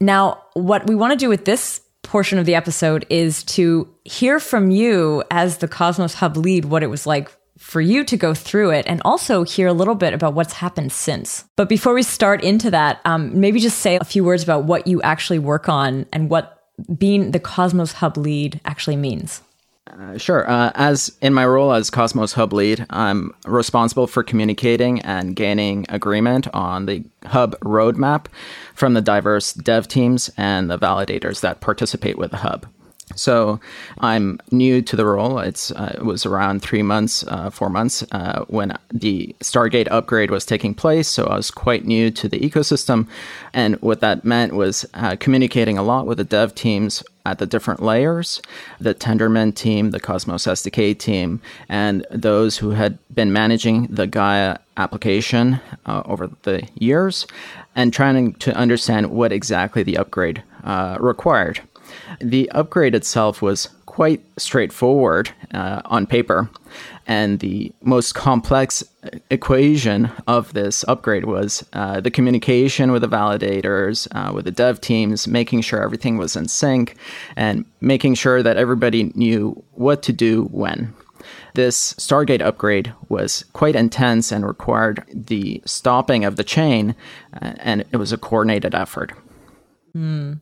Now, what we want to do with this portion of the episode is to hear from you as the Cosmos Hub lead what it was like for you to go through it and also hear a little bit about what's happened since. But before we start into that, um, maybe just say a few words about what you actually work on and what being the Cosmos Hub lead actually means. Uh, sure. Uh, as in my role as Cosmos Hub lead, I'm responsible for communicating and gaining agreement on the Hub roadmap from the diverse dev teams and the validators that participate with the Hub. So I'm new to the role. It's uh, it was around three months, uh, four months uh, when the Stargate upgrade was taking place. So I was quite new to the ecosystem, and what that meant was uh, communicating a lot with the dev teams at the different layers, the Tendermint team, the Cosmos SDK team, and those who had been managing the Gaia application uh, over the years, and trying to understand what exactly the upgrade uh, required. The upgrade itself was quite straightforward uh, on paper. And the most complex equation of this upgrade was uh, the communication with the validators, uh, with the dev teams, making sure everything was in sync, and making sure that everybody knew what to do when. This Stargate upgrade was quite intense and required the stopping of the chain, uh, and it was a coordinated effort. Mm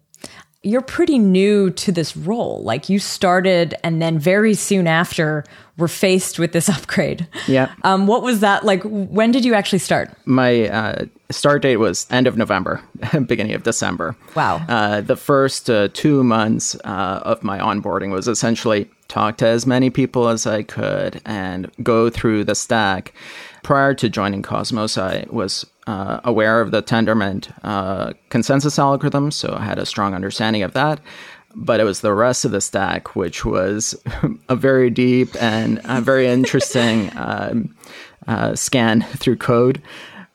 you're pretty new to this role. Like you started and then very soon after were faced with this upgrade. Yeah. Um, what was that like? When did you actually start? My uh, start date was end of November, beginning of December. Wow. Uh, the first uh, two months uh, of my onboarding was essentially talk to as many people as I could and go through the stack. Prior to joining Cosmos, I was uh, aware of the Tendermint uh, consensus algorithm, so I had a strong understanding of that. But it was the rest of the stack, which was a very deep and a very interesting um, uh, scan through code.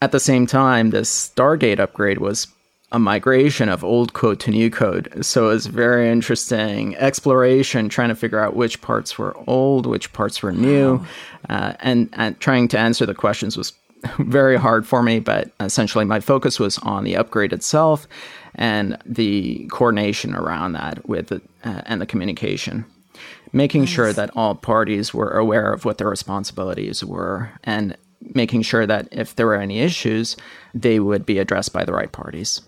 At the same time, this Stargate upgrade was a migration of old code to new code. So it was very interesting exploration, trying to figure out which parts were old, which parts were new, wow. uh, and, and trying to answer the questions was very hard for me, but essentially my focus was on the upgrade itself and the coordination around that with the, uh, and the communication. Making nice. sure that all parties were aware of what their responsibilities were and making sure that if there were any issues, they would be addressed by the right parties.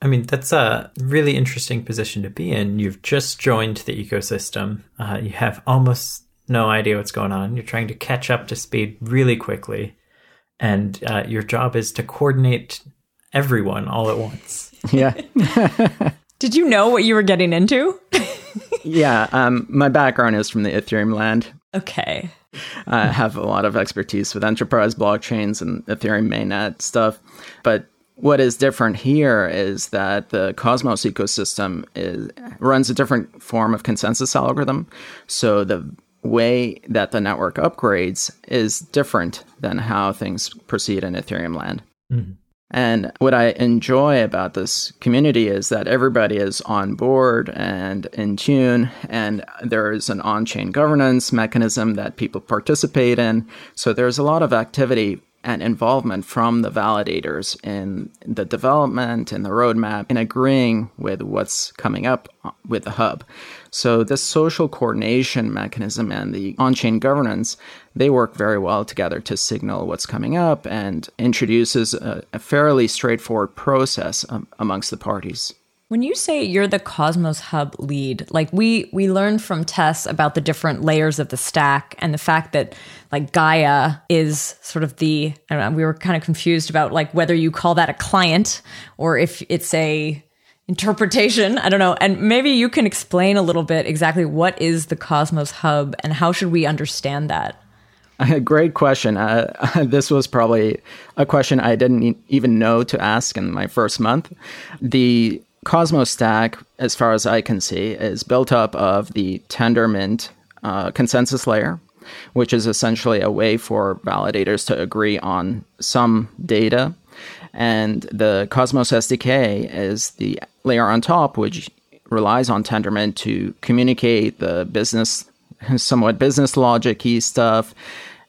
I mean, that's a really interesting position to be in. You've just joined the ecosystem. Uh, you have almost no idea what's going on. You're trying to catch up to speed really quickly and uh, your job is to coordinate everyone all at once. Yeah. Did you know what you were getting into? yeah, um, my background is from the Ethereum land. Okay. I have a lot of expertise with enterprise blockchains and Ethereum mainnet stuff, but what is different here is that the Cosmos ecosystem is, runs a different form of consensus algorithm. So the way that the network upgrades is different than how things proceed in Ethereum land. Mm-hmm. And what I enjoy about this community is that everybody is on board and in tune, and there is an on chain governance mechanism that people participate in. So there's a lot of activity and involvement from the validators in the development and the roadmap and agreeing with what's coming up with the hub. So this social coordination mechanism and the on-chain governance, they work very well together to signal what's coming up and introduces a, a fairly straightforward process um, amongst the parties. When you say you're the Cosmos Hub lead, like we we learned from Tess about the different layers of the stack and the fact that like Gaia is sort of the I don't know, we were kind of confused about like whether you call that a client or if it's a interpretation. I don't know. And maybe you can explain a little bit exactly what is the Cosmos Hub and how should we understand that? A great question. Uh, this was probably a question I didn't even know to ask in my first month. The Cosmos Stack, as far as I can see, is built up of the Tendermint uh, consensus layer, which is essentially a way for validators to agree on some data. And the Cosmos SDK is the layer on top, which relies on Tendermint to communicate the business, somewhat business logic key stuff.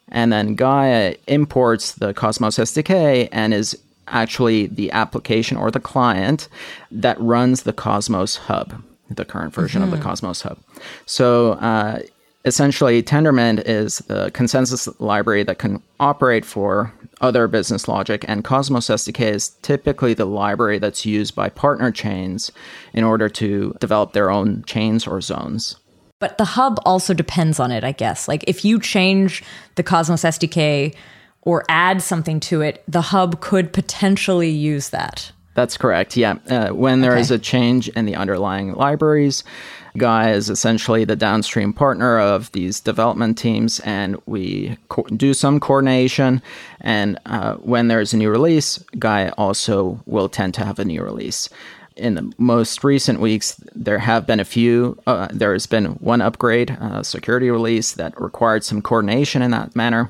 And then Gaia imports the Cosmos SDK and is actually the application or the client that runs the Cosmos Hub, the current version mm-hmm. of the mm-hmm. Cosmos Hub. So uh, essentially, Tendermint is the consensus library that can operate for other business logic, and Cosmos SDK is typically the library that's used by partner chains in order to develop their own chains or zones. But the hub also depends on it, I guess. Like if you change the Cosmos SDK or add something to it, the hub could potentially use that. That's correct. Yeah. Uh, when there okay. is a change in the underlying libraries, Gaia is essentially the downstream partner of these development teams, and we co- do some coordination. And uh, when there's a new release, Gaia also will tend to have a new release. In the most recent weeks, there have been a few. Uh, there has been one upgrade, uh, security release that required some coordination in that manner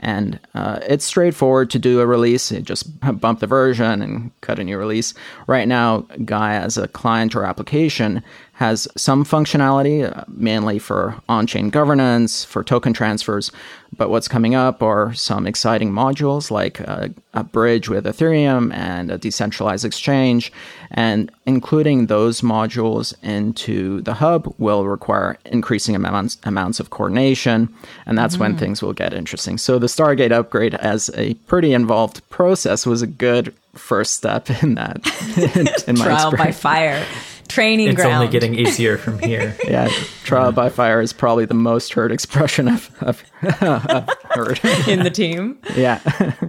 And uh, it's straightforward to do a release. You just bump the version and cut a new release. Right now, Gaia as a client or application has some functionality, uh, mainly for on chain governance, for token transfers. But what's coming up are some exciting modules like a, a, bridge with Ethereum and a decentralized exchange. And including those modules into the hub will require increasing amounts, amounts of coordination. And that's mm-hmm. when things will get interesting. So the Stargate upgrade, as a pretty involved process, was a good first step in that. in, in Trial by fire training it's ground. only getting easier from here. yeah, trial by fire is probably the most heard expression I've, I've, heard in the team. Yeah.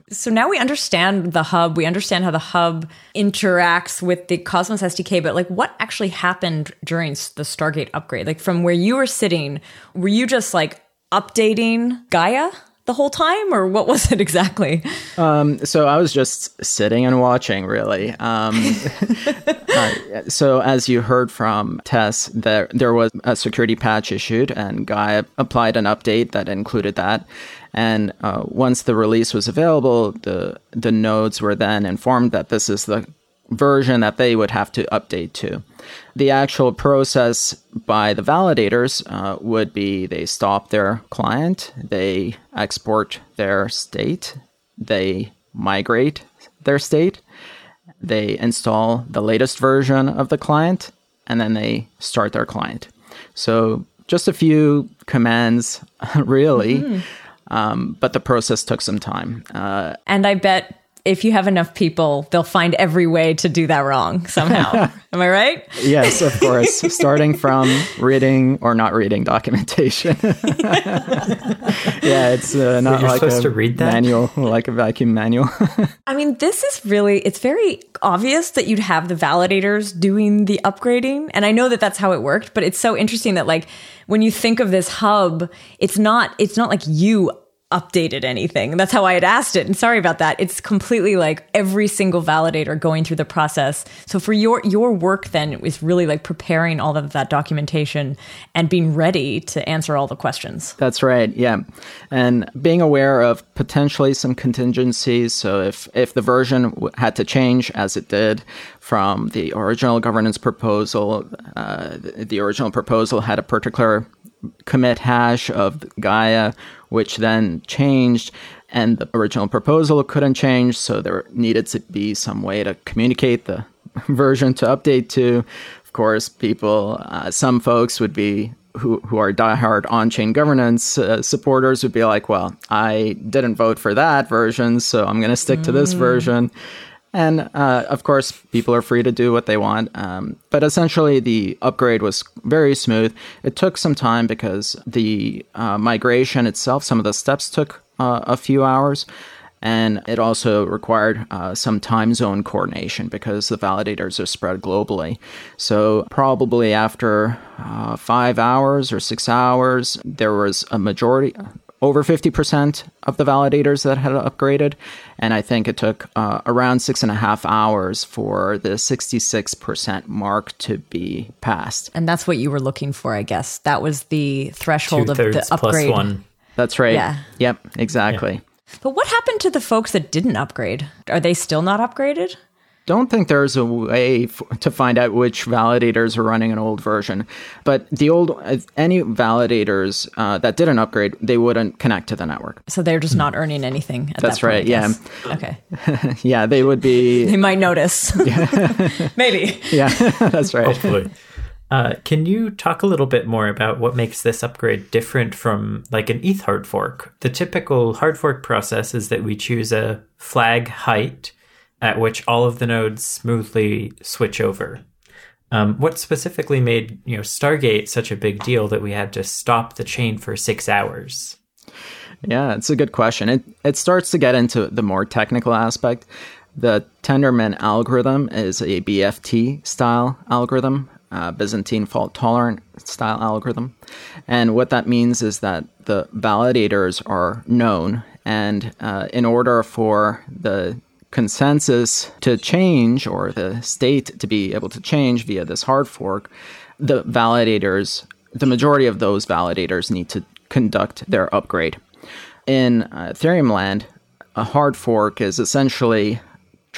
so now we understand the hub. We understand how the hub interacts with the Cosmos SDK. But like, what actually happened during the Stargate upgrade? Like, from where you were sitting, were you just like updating Gaia? The whole time, or what was it exactly? Um, so I was just sitting and watching, really. Um, uh, so as you heard from Tess, there there was a security patch issued, and Gaia applied an update that included that. And uh, once the release was available, the the nodes were then informed that this is the version that they would have to update to. The actual process by the validators uh, would be they stop their client, they export their state, they migrate their state, they install the latest version of the client, and then they start their client. So just a few commands, really. Mm-hmm. Um, but the process took some time. Uh, and I bet if you have enough people, they'll find every way to do that wrong somehow. Am I right? Yes, of course. Starting from reading or not reading documentation. yeah, it's uh, not like a to read that? manual, like a vacuum manual. I mean, this is really, it's very obvious that you'd have the validators doing the upgrading. And I know that that's how it worked, but it's so interesting that like when you think of this hub, it's not, it's not like you updated anything. That's how I had asked it. And sorry about that. It's completely like every single validator going through the process. So for your your work then is really like preparing all of that documentation and being ready to answer all the questions. That's right. Yeah. And being aware of potentially some contingencies. So if if the version had to change as it did from the original governance proposal, uh, the original proposal had a particular commit hash of Gaia, which then changed, and the original proposal couldn't change, so there needed to be some way to communicate the version to update to. Of course, people, uh, some folks would be who, who are diehard on-chain governance uh, supporters would be like, well, I didn't vote for that version, so I'm going to stick mm. to this mm. version. And uh, of course, people are free to do what they want. Um, but essentially, the upgrade was very smooth. It took some time because the uh, migration itself, some of the steps took uh, a few hours. And it also required uh, some time zone coordination because the validators are spread globally. So, probably after uh, five hours or six hours, there was a majority, over 50% of the validators that had upgraded. And I think it took uh, around six and a half hours for the 66% mark to be passed. And that's what you were looking for, I guess. That was the threshold Two of the upgrade. Plus one. That's right. Yeah. Yep, exactly. Yeah. But what happened to the folks that didn't upgrade? Are they still not upgraded? Don't think there's a way f- to find out which validators are running an old version. But the old, any validators uh, that didn't upgrade, they wouldn't connect to the network. So they're just not earning anything. That's that right. yeah. Okay. yeah, they would be. They might notice. Maybe. Yeah, that's right. Hopefully. Uh, can you talk a little bit more about what makes this upgrade different from like an ETH hard fork? The typical hard fork process is that we choose a flag height at which all of the nodes smoothly switch over. Um, what specifically made you know Stargate such a big deal that we had to stop the chain for six hours? Yeah, it's a good question. It it starts to get into the more technical aspect. The Tendermint algorithm is a BFT style algorithm, Byzantine fault tolerant style algorithm, and what that means is that the validators are known, and uh, in order for the consensus to change or the state to be able to change via this hard fork, the validators, the majority of those validators need to conduct their upgrade. in uh, Ethereum land, a hard fork is essentially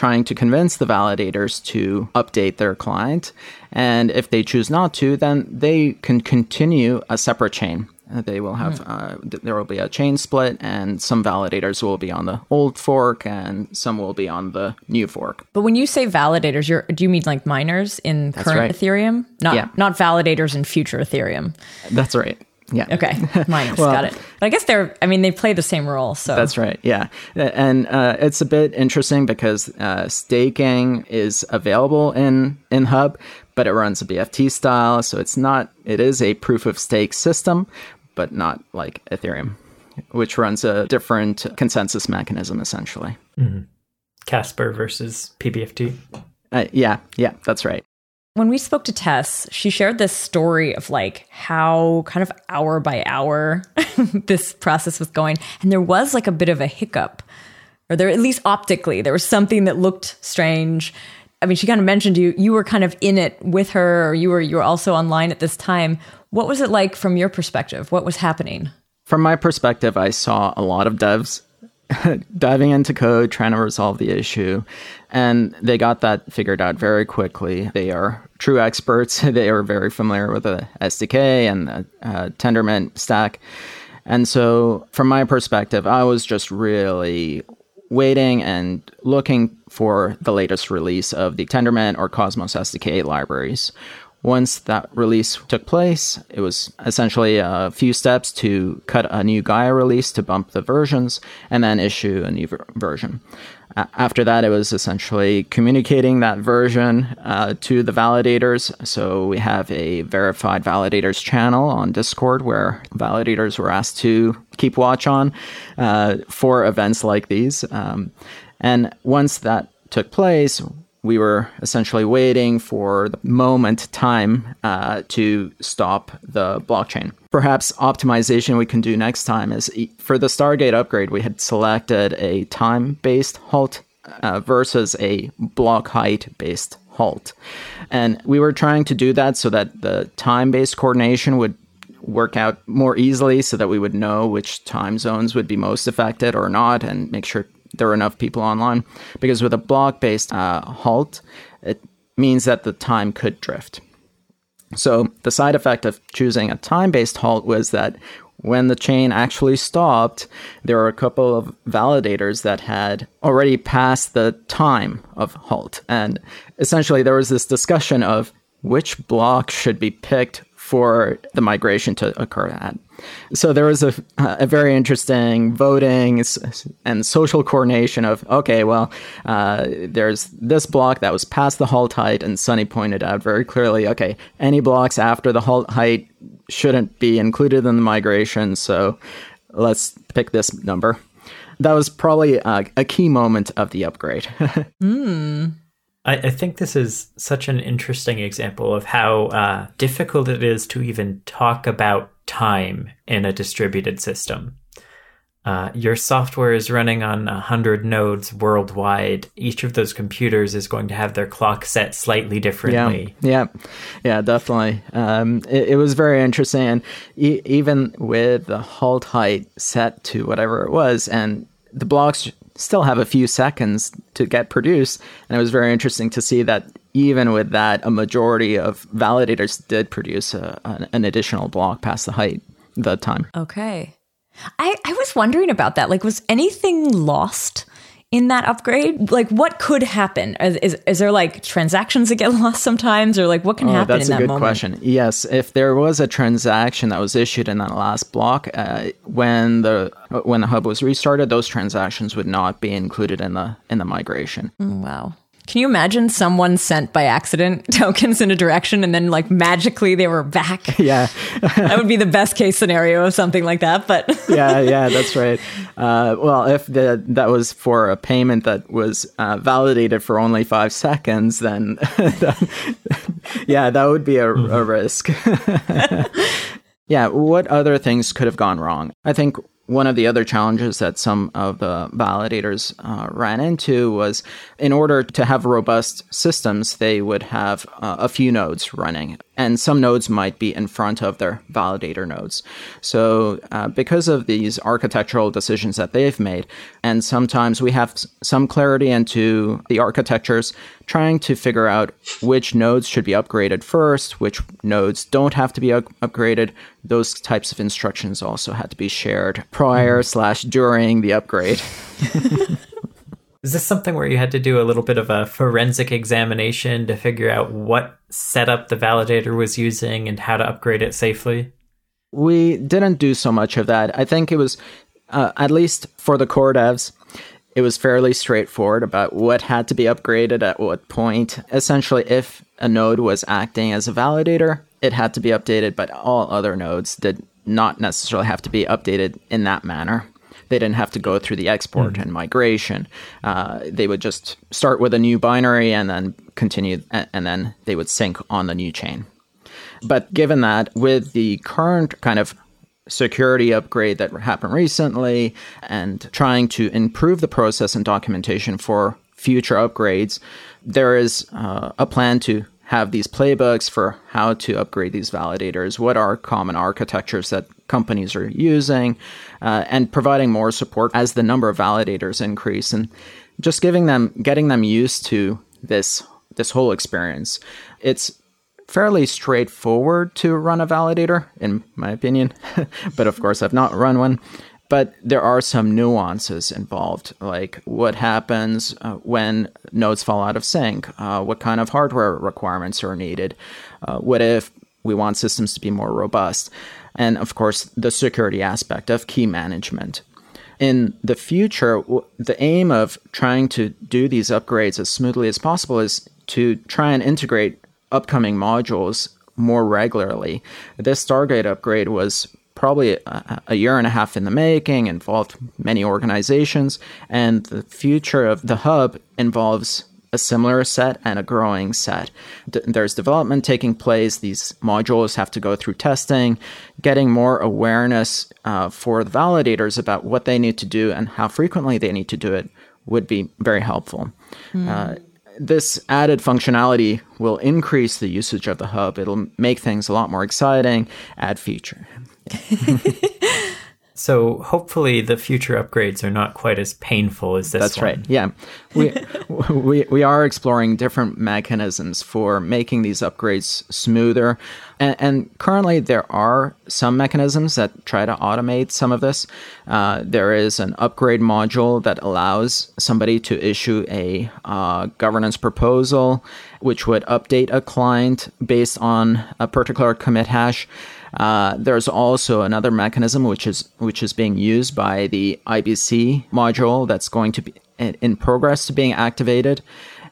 trying to convince the validators to update their client. And if they choose not to, then they can continue a separate chain. Uh, They will have, uh, there will be a chain split, and some validators will be on the old fork, and some will be on the new fork. But when you say validators, you're, do you mean like miners in current right. Ethereum? Not Yeah. not validators in future Ethereum. That's right. Yeah. Okay, miners, Well- got it. But I guess they're. I mean, they play the same role. So That's right. Yeah. And uh, it's a bit interesting because uh, staking is available in, in Hub, but it runs a BFT style. So it's not, it is a proof of stake system, but not like Ethereum, which runs a different consensus mechanism essentially. Casper versus PBFT. Uh, yeah. Yeah. That's right. When we spoke to Tess, she shared this story of like how kind of hour by hour this process was going. And there was like a bit of a hiccup, or there, at least optically, there was something that looked strange. I mean, she kind of mentioned you, you were kind of in it with her, or you were, you were also online at this time. What was it like from your perspective? What was happening? From my perspective, I saw a lot of devs diving into code, trying to resolve the issue. And they got that figured out very quickly. They are true experts. they are very familiar with the SDK and the uh, Tendermint stack. And so, from my perspective, I was just really waiting and looking for the latest release of the Tendermint or Cosmos SDK libraries. Once that release took place, it was essentially a few steps to cut a new Gaia release to bump the versions and then issue a new ver- version. After that, it was essentially communicating that version uh, to the validators. So we have a verified validators channel on Discord where validators were asked to keep watch on uh, for events like these. Um, and once that took place, we were essentially waiting for the moment time uh, to stop the blockchain. Perhaps optimization we can do next time is for the Stargate upgrade, we had selected a time based halt uh, versus a block height based halt. And we were trying to do that so that the time based coordination would work out more easily so that we would know which time zones would be most affected or not and make sure there are enough people online. Because with a block based uh, halt, it means that the time could drift. So the side effect of choosing a time based halt was that when the chain actually stopped, there were a couple of validators that had already passed the time of halt. And essentially, there was this discussion of which block should be picked for the migration to occur at. So there was a, a very interesting voting and social coordination of okay, well, uh, there's this block that was past the halt height, and Sunny pointed out very clearly, okay, any blocks after the halt height shouldn't be included in the migration, so let's pick this number. That was probably a, a key moment of the upgrade. I, I think this is such an interesting example of how uh, difficult it is to even talk about time in a distributed system. Uh, your software is running on 100 nodes worldwide. Each of those computers is going to have their clock set slightly differently. Yeah, yeah, yeah, definitely. Um, it, it was very interesting, and e- even with the halt height set to whatever it was, and the blocks still have a few seconds to get produced, and it was very interesting to see that even with that, a majority of validators did produce a, an, an additional block past the height, the time. Okay. I, I was wondering about that. Like, was anything lost in that upgrade? Like, what could happen? Is, is, there like transactions that get lost sometimes, or like what can Oh, happen that's a that good moment? question. Yes, if there was a transaction that was issued in that last block, uh, when the when the hub was restarted, those transactions would not be included in the in the migration. Wow. Can you imagine someone sent by accident tokens in a direction and then like magically they were back? Yeah, that would be the best case scenario of something like that. But yeah, yeah, that's right. Uh, well, if the, that was for a payment that was uh, validated for only five seconds, then yeah, that would be a, a risk. yeah, what other things could have gone wrong? I think one of the other challenges that some of the validators uh, ran into was in order to have robust systems, they would have uh, a few nodes running. And some nodes might be in front of their validator nodes. So, uh, because of these architectural decisions that they've made, and sometimes we have some clarity into the architectures, trying to figure out which nodes should be upgraded first, which nodes don't have to be up- upgraded. Those types of instructions also had to be shared prior slash during the upgrade. Is this something where you had to do a little bit of a forensic examination to figure out what setup the validator was using and how to upgrade it safely? We didn't do so much of that. I think it was, uh, at least for the core devs, it was fairly straightforward about what had to be upgraded at what point. Essentially, if a node was acting as a validator, it had to be updated, but all other nodes did not necessarily have to be updated in that manner. They didn't have to go through the export mm. and migration. Uh, they would just start with a new binary and then continue, and, and then they would sync on the new chain. But given that, with the current kind of security upgrade that happened recently and trying to improve the process and documentation for future upgrades, there is uh, a plan to have these playbooks for how to upgrade these validators, what are common architectures that companies are using, uh, and providing more support as the number of validators increase, and just giving them, getting them used to this this whole experience. It's fairly straightforward to run a validator, in my opinion, but of course I've not run one but there are some nuances involved, like what happens uh, when nodes fall out of sync, uh, what kind of hardware requirements are needed, uh, what if we want systems to be more robust, and of course, the security aspect of key management. In the future, the aim of trying to do these upgrades as smoothly as possible is to try and integrate upcoming modules more regularly. This Stargate upgrade was probably a, year and a half in the making, involved many organizations, and the future of the hub involves a similar set and a growing set. D- there's development taking place. These modules have to go through testing, getting more awareness uh, for the validators about what they need to do and how frequently they need to do it would be very helpful. Mm. Uh, this added functionality will increase the usage of the hub. It'll make things a lot more exciting, add feature. so hopefully the future upgrades are not quite as painful as this That's one. right. Yeah. We, we we are exploring different mechanisms for making these upgrades smoother. And, and, currently there are some mechanisms that try to automate some of this. Uh, there is an upgrade module that allows somebody to issue a uh, governance proposal, which would update a client based on a particular commit hash. Uh, there's also another mechanism which is which is being used by the IBC module that's going to be in progress to being activated.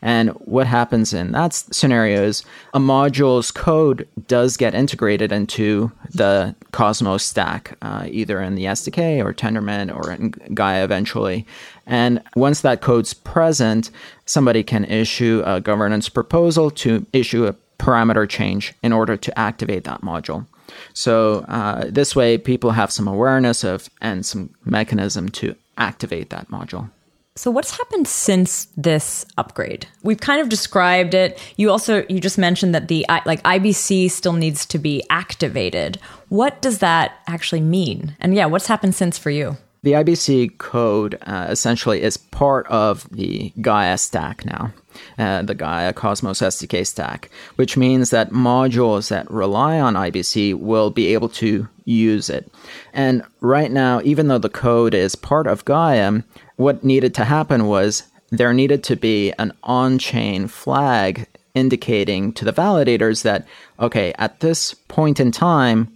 And what happens in that scenario is a module's code does get integrated into the Cosmos stack, uh, either in the SDK or Tendermint or in Gaia eventually. And once that code's present, somebody can issue a governance proposal to issue a parameter change in order to activate that module. So uh, this way, people have some awareness of and some mechanism to activate that module. So what's happened since this upgrade? We've kind of described it. You also you just mentioned that the like IBC still needs to be activated. What does that actually mean? And yeah, what's happened since for you? The IBC code uh, essentially is part of the Gaia stack now uh, the Gaia Cosmos SDK stack, which means that modules that rely on IBC will be able to use it. And right now, even though the code is part of Gaia, what needed to happen was there needed to be an on chain flag indicating to the validators that, okay, at this point in time,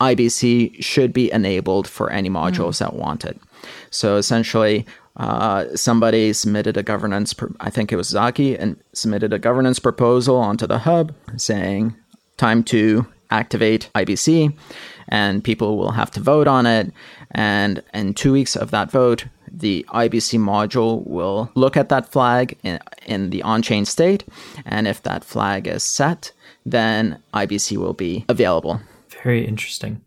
IBC should be enabled for any modules mm. that want it. So essentially, uh, somebody submitted a governance, I think it was Zaki, and submitted a governance proposal onto the hub saying, time to activate IBC, and people will have to vote on it. And in two weeks of that vote, the IBC module will look at that flag in, in the on chain state. And if that flag is set, then IBC will be available. Very interesting.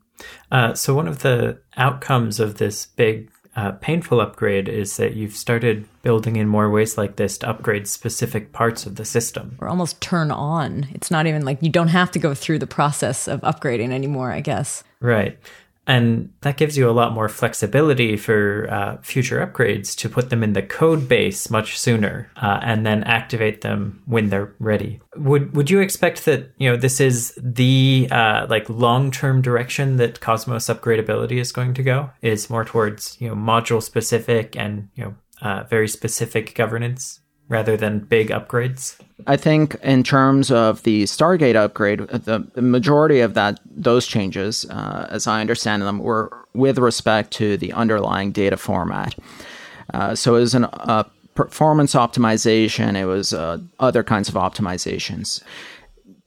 Uh, so, one of the outcomes of this big uh, painful upgrade is that you've started building in more ways like this to upgrade specific parts of the system. Or almost turn on. It's not even like you don't have to go through the process of upgrading anymore, I guess. Right. And that gives you a lot more flexibility for uh, future upgrades to put them in the code base much sooner uh, and then activate them when they're ready. Would would you expect that you know this is the uh, like long term direction that Cosmos upgradability is going to go? Is more towards you know module specific and you know uh, very specific governance rather than big upgrades? I think in terms of the Stargate upgrade, the, the majority of that those changes, uh, as I understand them, were with respect to the underlying data format. Uh, so it was a uh, performance optimization. It was uh, other kinds of optimizations.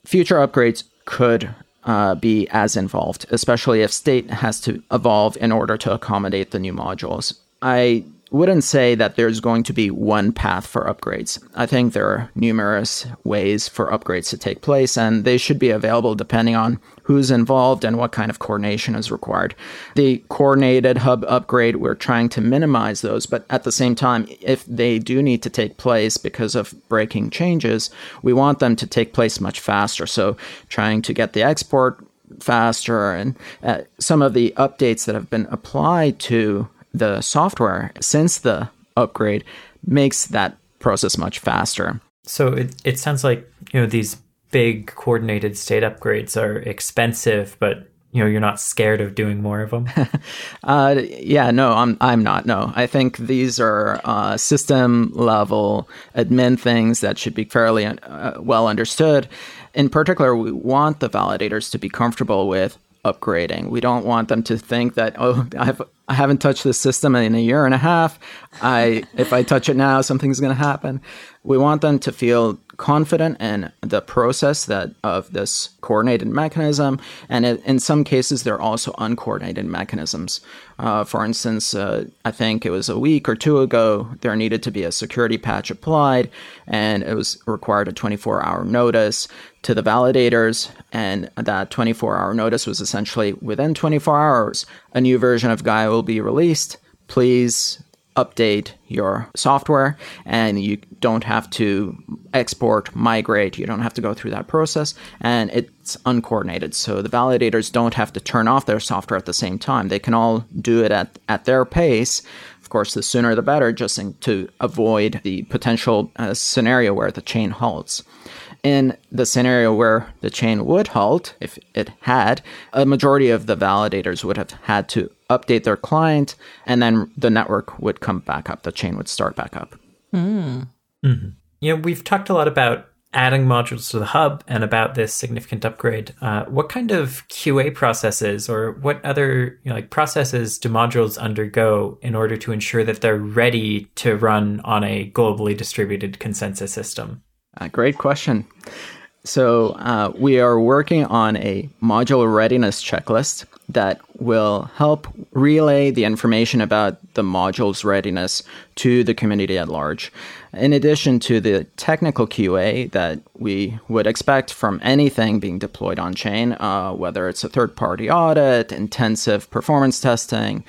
Future upgrades could uh, be as involved, especially if state has to evolve in order to accommodate the new modules. I wouldn't say that there's going to be one path for upgrades. I think there are numerous ways for upgrades to take place, and they should be available depending on who's involved and what kind of coordination is required. The coordinated hub upgrade, we're trying to minimize those, but at the same time, if they do need to take place because of breaking changes, we want them to take place much faster. So trying to get the export faster and uh, some of the updates that have been applied to the software since the upgrade makes that process much faster. So it, it sounds like, you know, these big coordinated state upgrades are expensive, but you know you're not scared of doing more of them? Uh, yeah no i'm i'm not no. I think these are uh, system level admin things that should be fairly uh, well understood. In particular we want the validators to be comfortable with upgrading. We don't want them to think that oh, I've I haven't touched this system in a year and a half. I if I touch it now, something's going to happen. We want them to feel confident in the process that of this coordinated mechanism, and it, in some cases, there are also uncoordinated mechanisms. Uh, for instance, uh, I think it was a week or two ago, there needed to be a security patch applied, and it was required a 24-hour notice to the validators, and that 24-hour notice was essentially within 24 hours, a new version of Gaia will be released. Please update your software and you don't have to export, migrate, you don't have to go through that process and it's uncoordinated. So the validators don't have to turn off their software at the same time. They can all do it at, at their pace. Of course, the sooner the better, just to avoid the potential uh, scenario where the chain halts. In the scenario where the chain would halt, if it had, a majority of the validators would have had to update their client, and then the network would come back up. The chain would start back up. Mm. Mm-hmm. You know, we've talked a lot about adding modules to the hub and about this significant upgrade. Uh, what kind of QA processes or what other you know, like processes do modules undergo in order to ensure that they're ready to run on a globally distributed consensus system? Uh, great question. So, uh, we are working on a module readiness checklist that will help relay the information about the module's readiness to the community at large. In addition to the technical QA that we would expect from anything being deployed on chain, uh, whether it's a third party audit, intensive performance testing,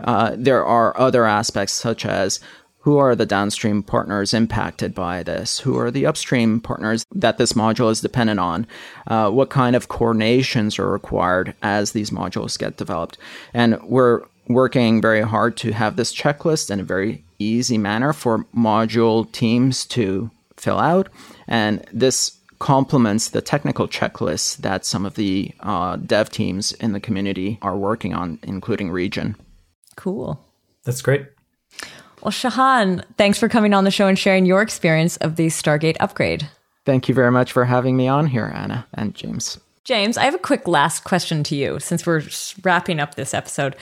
uh, there are other aspects such as who are the downstream partners impacted by this? Who are the upstream partners that this module is dependent on? Uh, what kind of coordinations are required as these modules get developed? And we're working very hard to have this checklist in a very easy manner for module teams to fill out. And this complements the technical checklists that some of the uh, dev teams in the community are working on, including Regen. Cool. That's great. Well, Shahan, thanks for coming on the show and sharing your experience of the Stargate upgrade. Thank you very much for having me on here, Anna and James. James, I have a quick last question to you since we're wrapping up this episode.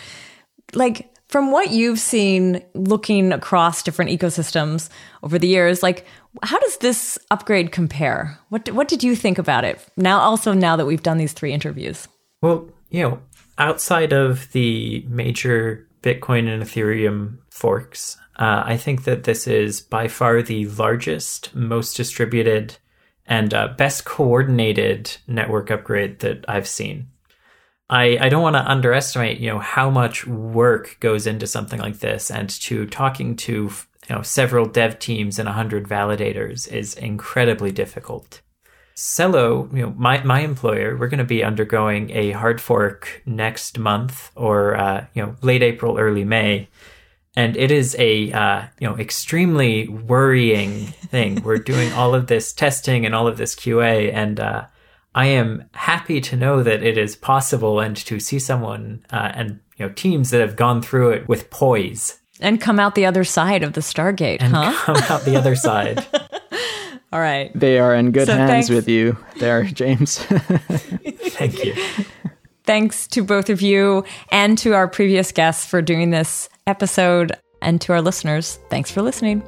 Like, from what you've seen looking across different ecosystems over the years, like, how does this upgrade compare? What, what did you think about it? Now, also, now that we've done these three interviews. Well, you know, outside of the major Bitcoin and Ethereum forks, uh, I think that this is by far the largest, most distributed, and uh, best coordinated network upgrade that I've seen. I, I don't want to underestimate, you know, how much work goes into something like this and to talking to, you know, several dev teams and 100 validators is incredibly difficult. Celo, you know, my, my employer, we're going to be undergoing a hard fork next month or, uh, you know, late April, early May. And it is a, uh, you know, extremely worrying thing. we're doing all of this testing and all of this QA and, uh, I am happy to know that it is possible and to see someone uh, and you know teams that have gone through it with poise and come out the other side of the Stargate, and huh? come out the other side. All right. They are in good So hands thanks- with you there, James. Thank you. Thanks to both of you and to our previous guests for doing this episode, and to our listeners, thanks for listening.